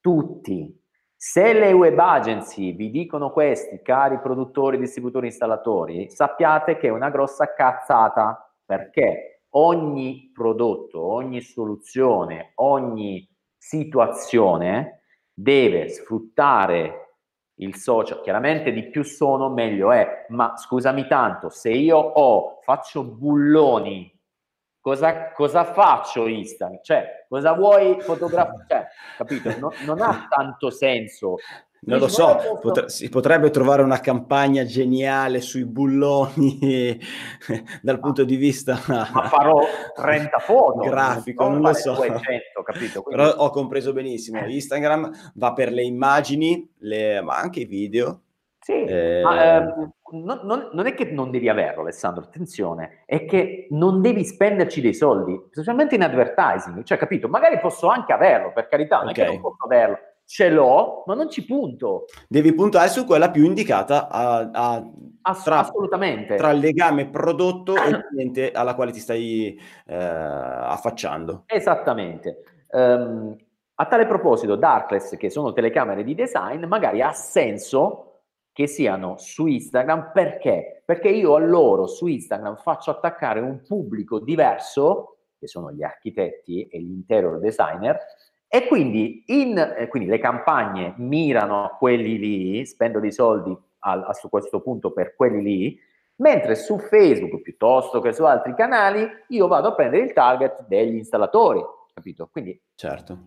tutti. Se le web agency vi dicono questi, cari produttori, distributori, installatori, sappiate che è una grossa cazzata. Perché? Ogni prodotto, ogni soluzione, ogni situazione deve sfruttare il social. Chiaramente di più sono meglio è, ma scusami tanto, se io ho, faccio bulloni, cosa, cosa faccio Instagram? Cioè, cosa vuoi fotografare? Cioè, capito? No, non ha tanto senso. Non lo so, potre- si potrebbe trovare una campagna geniale sui bulloni dal punto di vista Ma farò 30 foto. grafico, non, lo so. 200, capito? Quindi... Però ho compreso benissimo. Instagram va per le immagini, le... ma anche i video. Sì, eh... ma eh, non, non, non, è che non devi averlo, Alessandro, attenzione, è che non devi spenderci dei soldi, specialmente in advertising. Cioè, capito? Magari posso anche averlo, per carità, non okay. è che non posso averlo ce l'ho, ma non ci punto. Devi puntare su quella più indicata a, a Ass- tra, assolutamente. tra il legame prodotto e cliente alla quale ti stai eh, affacciando. Esattamente. Um, a tale proposito, Darkless, che sono telecamere di design, magari ha senso che siano su Instagram perché? Perché io a loro su Instagram faccio attaccare un pubblico diverso, che sono gli architetti e gli interior designer, e quindi, in, eh, quindi, le campagne mirano a quelli lì, spendo dei soldi a, a, su questo punto per quelli lì, mentre su Facebook piuttosto che su altri canali io vado a prendere il target degli installatori, capito? Quindi, certo.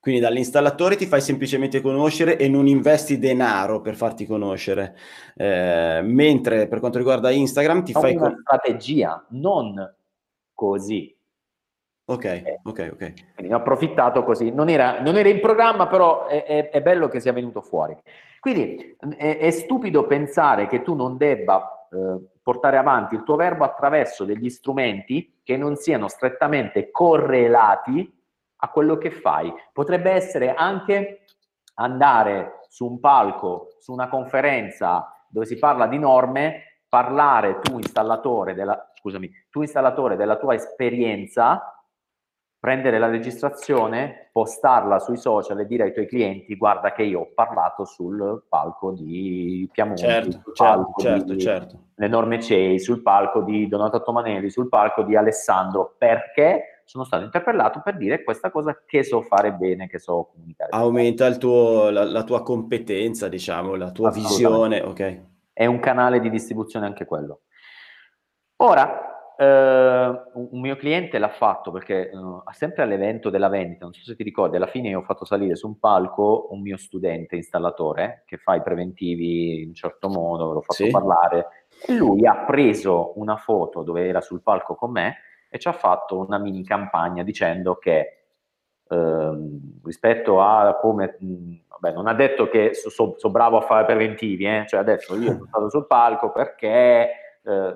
Quindi dall'installatore ti fai semplicemente conoscere e non investi denaro per farti conoscere. Eh, mentre per quanto riguarda Instagram ti fai... Una con... strategia, non così. Ok, eh, ok, ok. Quindi ne ho approfittato così. Non era, non era in programma, però è, è, è, bello che sia venuto fuori. Quindi è, è stupido pensare che tu non debba eh, portare avanti il tuo verbo attraverso degli strumenti che non siano strettamente correlati a quello che fai. Potrebbe essere anche andare su un palco, su una conferenza dove si parla di norme, parlare tu installatore della, scusami, tu installatore della tua esperienza prendere la registrazione, postarla sui social e dire ai tuoi clienti guarda che io ho parlato sul palco di Piamonti, certo, sul certo, palco certo, di certo. l'enorme CEI, sul palco di Donato Tomanelli, sul palco di Alessandro, perché sono stato interpellato per dire questa cosa che so fare bene, che so comunicare. Aumenta il tuo, la, la, tua competenza, diciamo, la tua visione, ok. È un canale di distribuzione anche quello. Ora, Uh, un mio cliente l'ha fatto perché uh, sempre all'evento della vendita, non so se ti ricordi, alla fine ho fatto salire su un palco un mio studente installatore che fa i preventivi in un certo modo, l'ho fatto sì. parlare e lui ha preso una foto dove era sul palco con me e ci ha fatto una mini campagna dicendo che uh, rispetto a come, mh, vabbè, non ha detto che sono so, so bravo a fare preventivi, eh? cioè adesso io sono stato sul palco perché eh,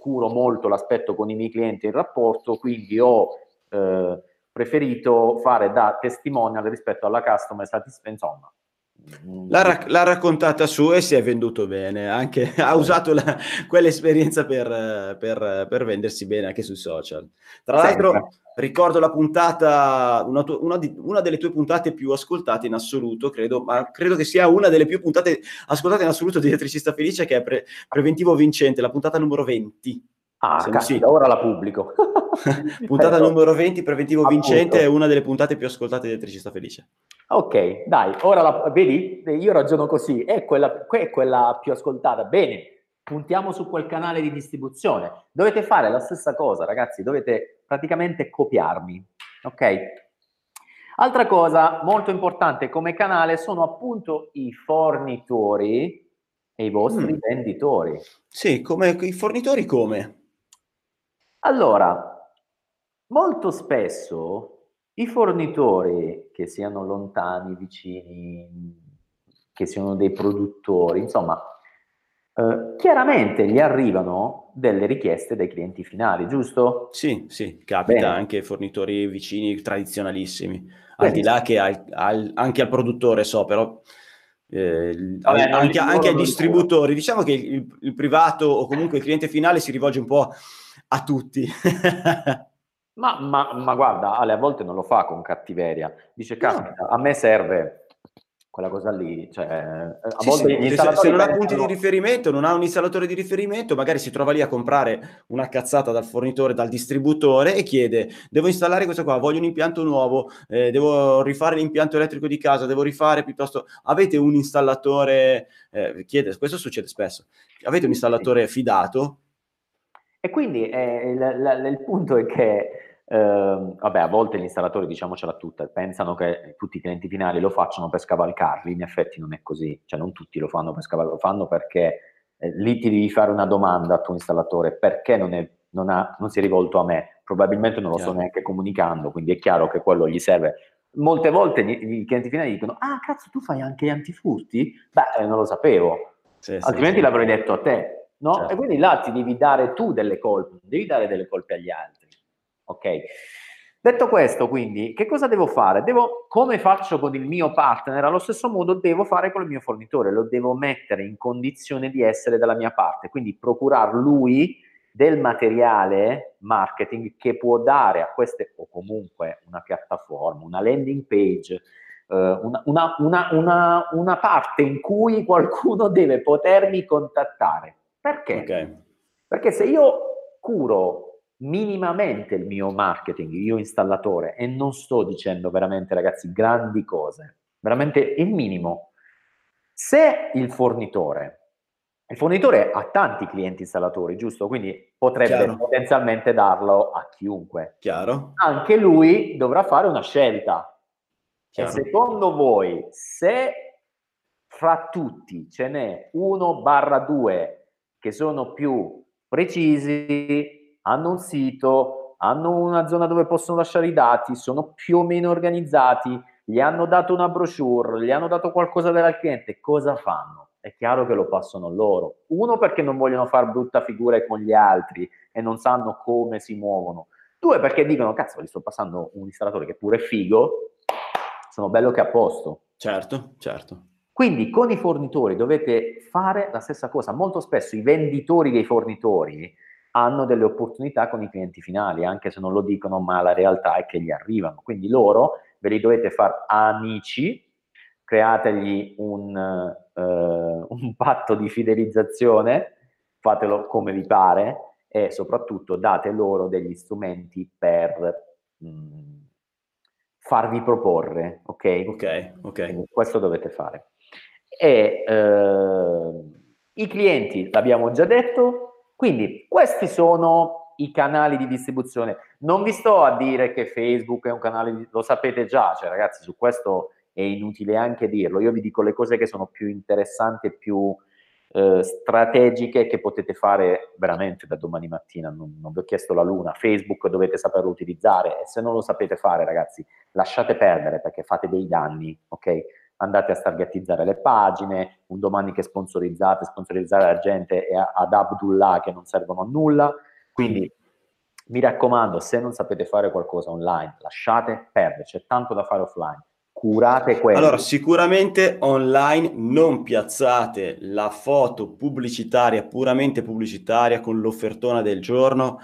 curo molto l'aspetto con i miei clienti in rapporto, quindi ho eh, preferito fare da testimonial rispetto alla customer satisfaction, insomma. L'ha, rac- l'ha, raccontata su e si è venduto bene, anche, ha usato la, quell'esperienza per, per, per, vendersi bene anche sui social. Tra Sempre. l'altro, ricordo la puntata, una, tu- una, di- una, delle tue puntate più ascoltate in assoluto, credo, ma credo che sia una delle più puntate ascoltate in assoluto di Elettricista Felice, che è pre- Preventivo Vincente, la puntata numero 20. Ah, cazzo, sì. ora la pubblico. puntata numero 20, Preventivo Appunto. Vincente, è una delle puntate più ascoltate di Elettricista Felice. Ok, dai, ora la, vedi, io ragiono così, è quella, è quella più ascoltata. Bene, puntiamo su quel canale di distribuzione. Dovete fare la stessa cosa, ragazzi, dovete praticamente copiarmi, ok? Altra cosa molto importante come canale sono appunto i fornitori e i vostri mm. venditori. Sì, come i fornitori come? Allora, molto spesso i fornitori, che siano lontani, vicini, che siano dei produttori, insomma, eh, chiaramente gli arrivano delle richieste dai clienti finali, giusto? Sì, sì, capita Bene. anche fornitori vicini tradizionalissimi, al di là che al, al, anche al produttore so, però eh, Vabbè, anche, anche ai distributori. Diciamo che il, il, privato o comunque il cliente finale si rivolge un po' a tutti. ma, ma, ma, guarda, Ale a volte non lo fa con cattiveria. Dice, caspita, no. a me serve quella cosa lì. Cioè, a sì, volte sì, se, se non ha punti di riferimento, non ha un installatore di riferimento, magari si trova lì a comprare una cazzata dal fornitore, dal distributore e chiede, devo installare questo qua, voglio un impianto nuovo, eh, devo rifare l'impianto elettrico di casa, devo rifare piuttosto... Avete un installatore, eh, chiede, questo succede spesso, avete un installatore fidato? E quindi eh, il, il, il punto è che Uh, vabbè, a volte gli installatori, diciamocela tutta, pensano che tutti i clienti finali lo facciano per scavalcarli, in effetti non è così, cioè non tutti lo fanno per scavalcarli, lo fanno perché eh, lì ti devi fare una domanda al tuo installatore, perché non, è, non, ha, non si è rivolto a me? Probabilmente non lo sto neanche comunicando, quindi è chiaro che quello gli serve. Molte volte i clienti finali dicono, ah cazzo tu fai anche gli antifurti? Beh, eh, non lo sapevo, sì, altrimenti sì, l'avrei detto a te, no? Certo. E quindi là ti devi dare tu delle colpe, devi dare delle colpe agli altri. Ok? Detto questo, quindi, che cosa devo fare? Devo, come faccio con il mio partner, allo stesso modo devo fare con il mio fornitore, lo devo mettere in condizione di essere dalla mia parte, quindi procurar lui del materiale marketing che può dare a queste, o comunque una piattaforma, una landing page, eh, una, una, una, una, parte in cui qualcuno deve potermi contattare. Perché? Okay. Perché se io curo minimamente il mio marketing, io installatore, e non sto dicendo veramente ragazzi grandi cose, veramente il minimo. Se il fornitore, il fornitore ha tanti clienti installatori, giusto? Quindi potrebbe Chiaro. potenzialmente darlo a chiunque. Chiaro. Anche lui dovrà fare una scelta. Chiaro. E secondo voi, se fra tutti ce n'è uno barra due che sono più precisi, hanno un sito, hanno una zona dove possono lasciare i dati, sono più o meno organizzati, gli hanno dato una brochure, gli hanno dato qualcosa dal cliente, cosa fanno? È chiaro che lo passano loro. Uno perché non vogliono fare brutta figura con gli altri e non sanno come si muovono. Due perché dicono, cazzo, gli sto passando un installatore che pure è figo, sono bello che a posto. Certo, certo. Quindi con i fornitori dovete fare la stessa cosa. Molto spesso i venditori dei fornitori hanno delle opportunità con i clienti finali, anche se non lo dicono, ma la realtà è che gli arrivano. Quindi loro ve li dovete fare amici, creategli un, uh, un patto di fidelizzazione, fatelo come vi pare e soprattutto date loro degli strumenti per mh, mm, farvi proporre, ok? Ok, ok. Quindi questo dovete fare. E uh, i clienti, l'abbiamo già detto, quindi questi sono i canali di distribuzione. Non vi sto a dire che Facebook è un canale, lo sapete già, cioè ragazzi su questo è inutile anche dirlo. Io vi dico le cose che sono più interessanti e più eh, strategiche che potete fare veramente da domani mattina. Non, non vi ho chiesto la luna. Facebook dovete saperlo utilizzare e se non lo sapete fare, ragazzi, lasciate perdere perché fate dei danni, ok? Andate a stargatizzare le pagine, un domani che sponsorizzate, sponsorizzare la gente ad Abdullah che non servono a nulla. Quindi mi raccomando, se non sapete fare qualcosa online, lasciate perdere, c'è tanto da fare offline. Curate quello. Allora, sicuramente online non piazzate la foto pubblicitaria, puramente pubblicitaria, con l'offertona del giorno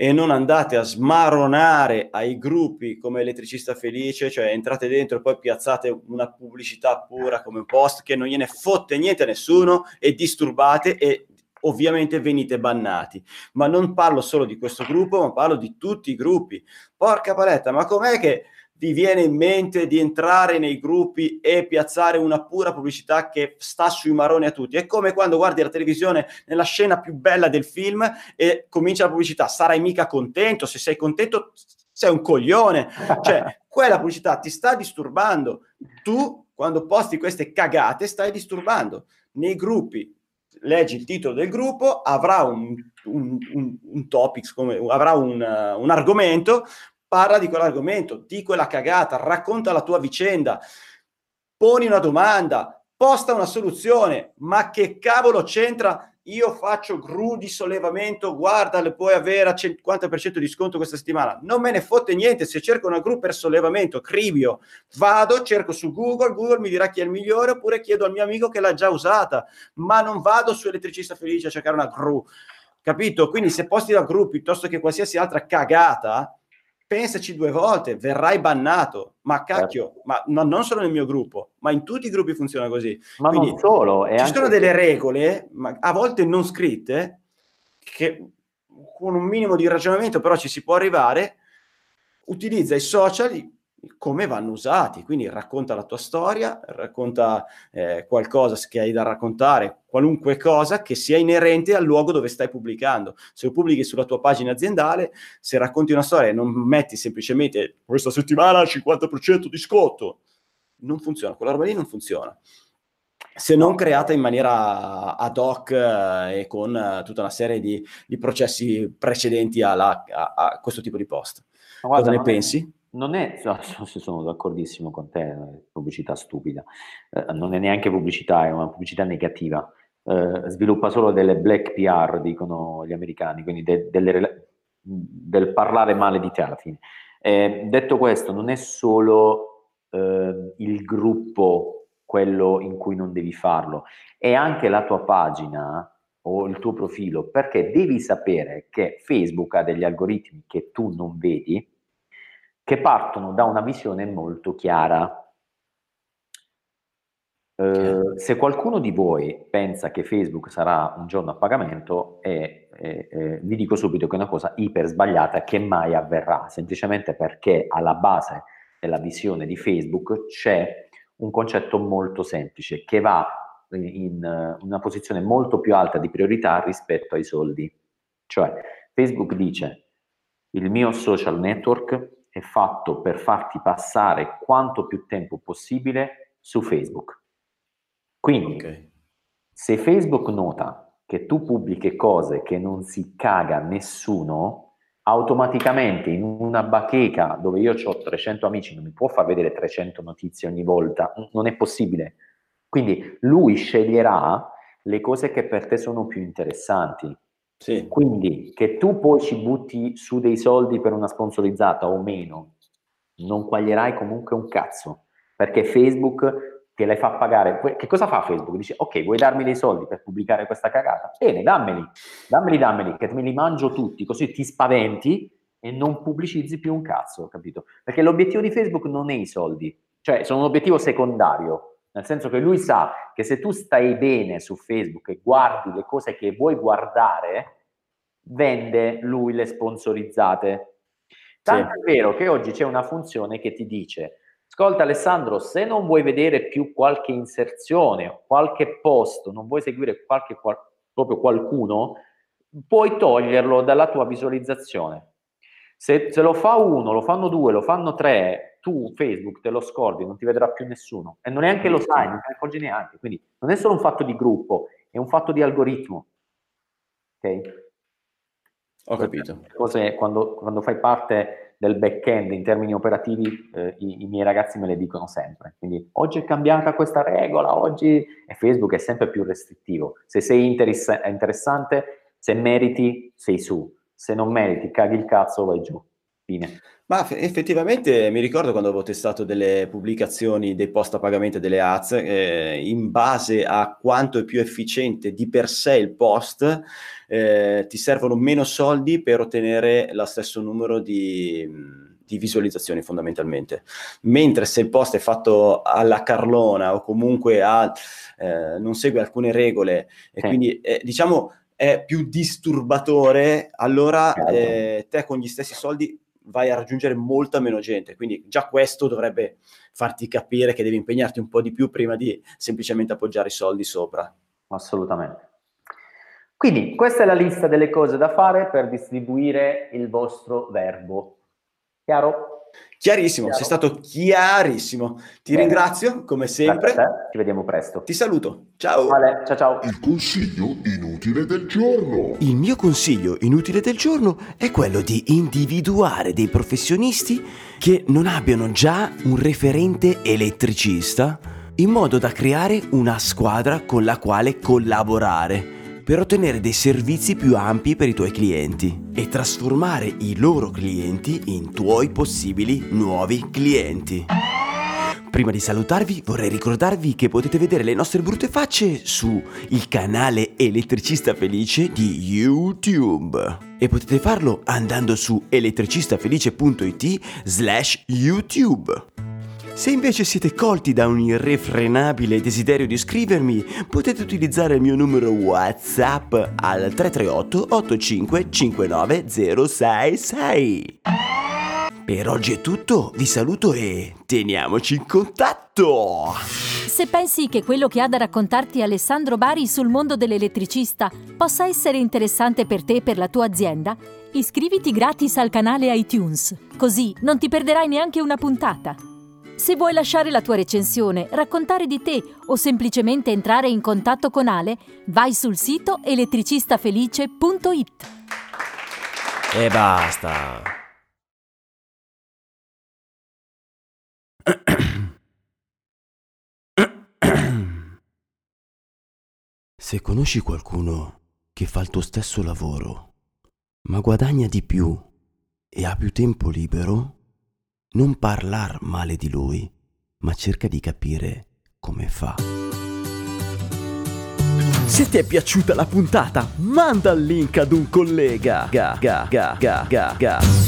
e non andate a smaronare ai gruppi come elettricista felice, cioè entrate dentro e poi piazzate una pubblicità pura come un post che non gliene fotte niente a nessuno e disturbate e ovviamente venite bannati. Ma non parlo solo di questo gruppo, ma parlo di tutti i gruppi. Porca paletta, ma com'è che vi viene in mente di entrare nei gruppi e piazzare una pura pubblicità che sta sui maroni a tutti. È come quando guardi la televisione nella scena più bella del film e comincia la pubblicità. Sarai mica contento? Se sei contento, sei un coglione. Cioè, quella pubblicità ti sta disturbando. Tu, quando posti queste cagate, stai disturbando. Nei gruppi leggi il titolo del gruppo, avrà un, un, un, un topic, come, avrà un, uh, un argomento, parla di quell'argomento, di quella cagata, racconta la tua vicenda, poni una domanda, posta una soluzione, ma che cavolo c'entra? Io faccio gru di sollevamento, guarda, le puoi avere a 50% di sconto questa settimana. Non me ne fotte niente, se cerco una gru per sollevamento, cribio, vado, cerco su Google, Google mi dirà chi è il migliore, oppure chiedo al mio amico che l'ha già usata, ma non vado su Elettricista Felice a cercare una gru. Capito? Quindi se posti la gru piuttosto che qualsiasi altra cagata, pensaci due volte, verrai bannato. Ma cacchio, certo. ma no, non solo nel mio gruppo, ma in tutti i gruppi funziona così. Ma Quindi, non solo. Ci anche... sono delle regole, ma a volte non scritte, che con un minimo di ragionamento però ci si può arrivare. Utilizza i social come vanno usati. Quindi racconta la tua storia, racconta eh, qualcosa che hai da raccontare, qualunque cosa che sia inerente al luogo dove stai pubblicando. Se lo pubblichi sulla tua pagina aziendale, se racconti una storia e non metti semplicemente questa settimana 50% di scotto, non funziona, quella roba lì non funziona. Se non creata in maniera ad hoc eh, e con eh, tutta una serie di, di processi precedenti alla, a, a, questo tipo di post. Guarda, Cosa ne pensi? Non è, sono d'accordissimo con te, pubblicità stupida, eh, non è neanche pubblicità, è una pubblicità negativa, eh, sviluppa solo delle black PR, dicono gli americani, quindi de, delle, del parlare male di te alla fine. Eh, detto questo, non è solo eh, il gruppo quello in cui non devi farlo, è anche la tua pagina o il tuo profilo, perché devi sapere che Facebook ha degli algoritmi che tu non vedi, che partono da una visione molto chiara. Uh, se qualcuno di voi pensa che Facebook sarà un giorno a pagamento, eh, eh, eh, vi dico subito che è una cosa iper sbagliata che mai avverrà, semplicemente perché alla base della visione di Facebook c'è un concetto molto semplice che va in una posizione molto più alta di priorità rispetto ai soldi. Cioè, Facebook dice il mio social network è fatto per farti passare quanto più tempo possibile su Facebook. Quindi, okay. se Facebook nota che tu pubblichi cose che non si caga nessuno, automaticamente in una bacheca dove io ho 300 amici non mi può far vedere 300 notizie ogni volta, non è possibile. Quindi lui sceglierà le cose che per te sono più interessanti. Sì. Quindi che tu poi ci butti su dei soldi per una sponsorizzata o meno, non quaglierai comunque un cazzo, perché Facebook te le fa pagare. Che cosa fa Facebook? Dice, ok, vuoi darmi dei soldi per pubblicare questa cagata? Bene, dammeli, dammeli, dammeli, che me li mangio tutti, così ti spaventi e non pubblicizzi più un cazzo, capito? Perché l'obiettivo di Facebook non è i soldi, cioè sono un obiettivo secondario, nel senso che lui sa che se tu stai bene su Facebook e guardi le cose che vuoi guardare, vende lui le sponsorizzate. Tanto sì. è vero che oggi c'è una funzione che ti dice, ascolta Alessandro, se non vuoi vedere più qualche inserzione, qualche post, non vuoi seguire qualche, qual- proprio qualcuno, puoi toglierlo dalla tua visualizzazione. Se, se, lo fa uno, lo fanno due, lo fanno tre, tu Facebook te lo scordi, non ti vedrà più nessuno e non neanche lo sai, non te ne accorgi neanche. Quindi non è solo un fatto di gruppo, è un fatto di algoritmo. Ok? Ho capito. Cose, quando, quando, fai parte del back-end in termini operativi, eh, i, i, miei ragazzi me le dicono sempre. Quindi oggi è cambiata questa regola, oggi e Facebook è sempre più restrittivo. Se sei interess- interessante, se meriti, sei su. Se non meriti, caghi il cazzo, vai giù. Fine. Ma effettivamente mi ricordo quando avevo testato delle pubblicazioni dei post a pagamento delle ads, eh, in base a quanto è più efficiente di per sé il post, eh, ti servono meno soldi per ottenere lo stesso numero di, di, visualizzazioni fondamentalmente. Mentre se il post è fatto alla carlona o comunque a, eh, non segue alcune regole e sì. quindi eh, diciamo è più disturbatore, allora eh, te con gli stessi soldi vai a raggiungere molta meno gente. Quindi già questo dovrebbe farti capire che devi impegnarti un po' di più prima di semplicemente appoggiare i soldi sopra. Assolutamente. Quindi questa è la lista delle cose da fare per distribuire il vostro verbo. Chiaro? Chiarissimo, Chiaro. sei stato chiarissimo. Ti Bene. ringrazio come sempre. Ci vediamo presto. Ti saluto. Ciao. Vale, ciao ciao. Il consiglio inutile del giorno. Il mio consiglio inutile del giorno è quello di individuare dei professionisti che non abbiano già un referente elettricista in modo da creare una squadra con la quale collaborare per ottenere dei servizi più ampi per i tuoi clienti e trasformare i loro clienti in tuoi possibili nuovi clienti. Prima di salutarvi vorrei ricordarvi che potete vedere le nostre brutte facce su il canale Elettricista Felice di YouTube e potete farlo andando su elettricistafelice.it slash YouTube. Se invece siete colti da un irrefrenabile desiderio di scrivermi, potete utilizzare il mio numero WhatsApp al 338 85 59 066. Per oggi è tutto, vi saluto e teniamoci in contatto! Se pensi che quello che ha da raccontarti Alessandro Bari sul mondo dell'elettricista possa essere interessante per te e per la tua azienda, iscriviti gratis al canale iTunes, così non ti perderai neanche una puntata. Se vuoi lasciare la tua recensione, raccontare di te o semplicemente entrare in contatto con Ale, vai sul sito elettricistafelice.it. E basta! Se conosci qualcuno che fa il tuo stesso lavoro, ma guadagna di più e ha più tempo libero, non parlar male di lui, ma cerca di capire come fa. Se ti è piaciuta la puntata, manda il link ad un collega. Ga, ga, ga, ga, ga, ga.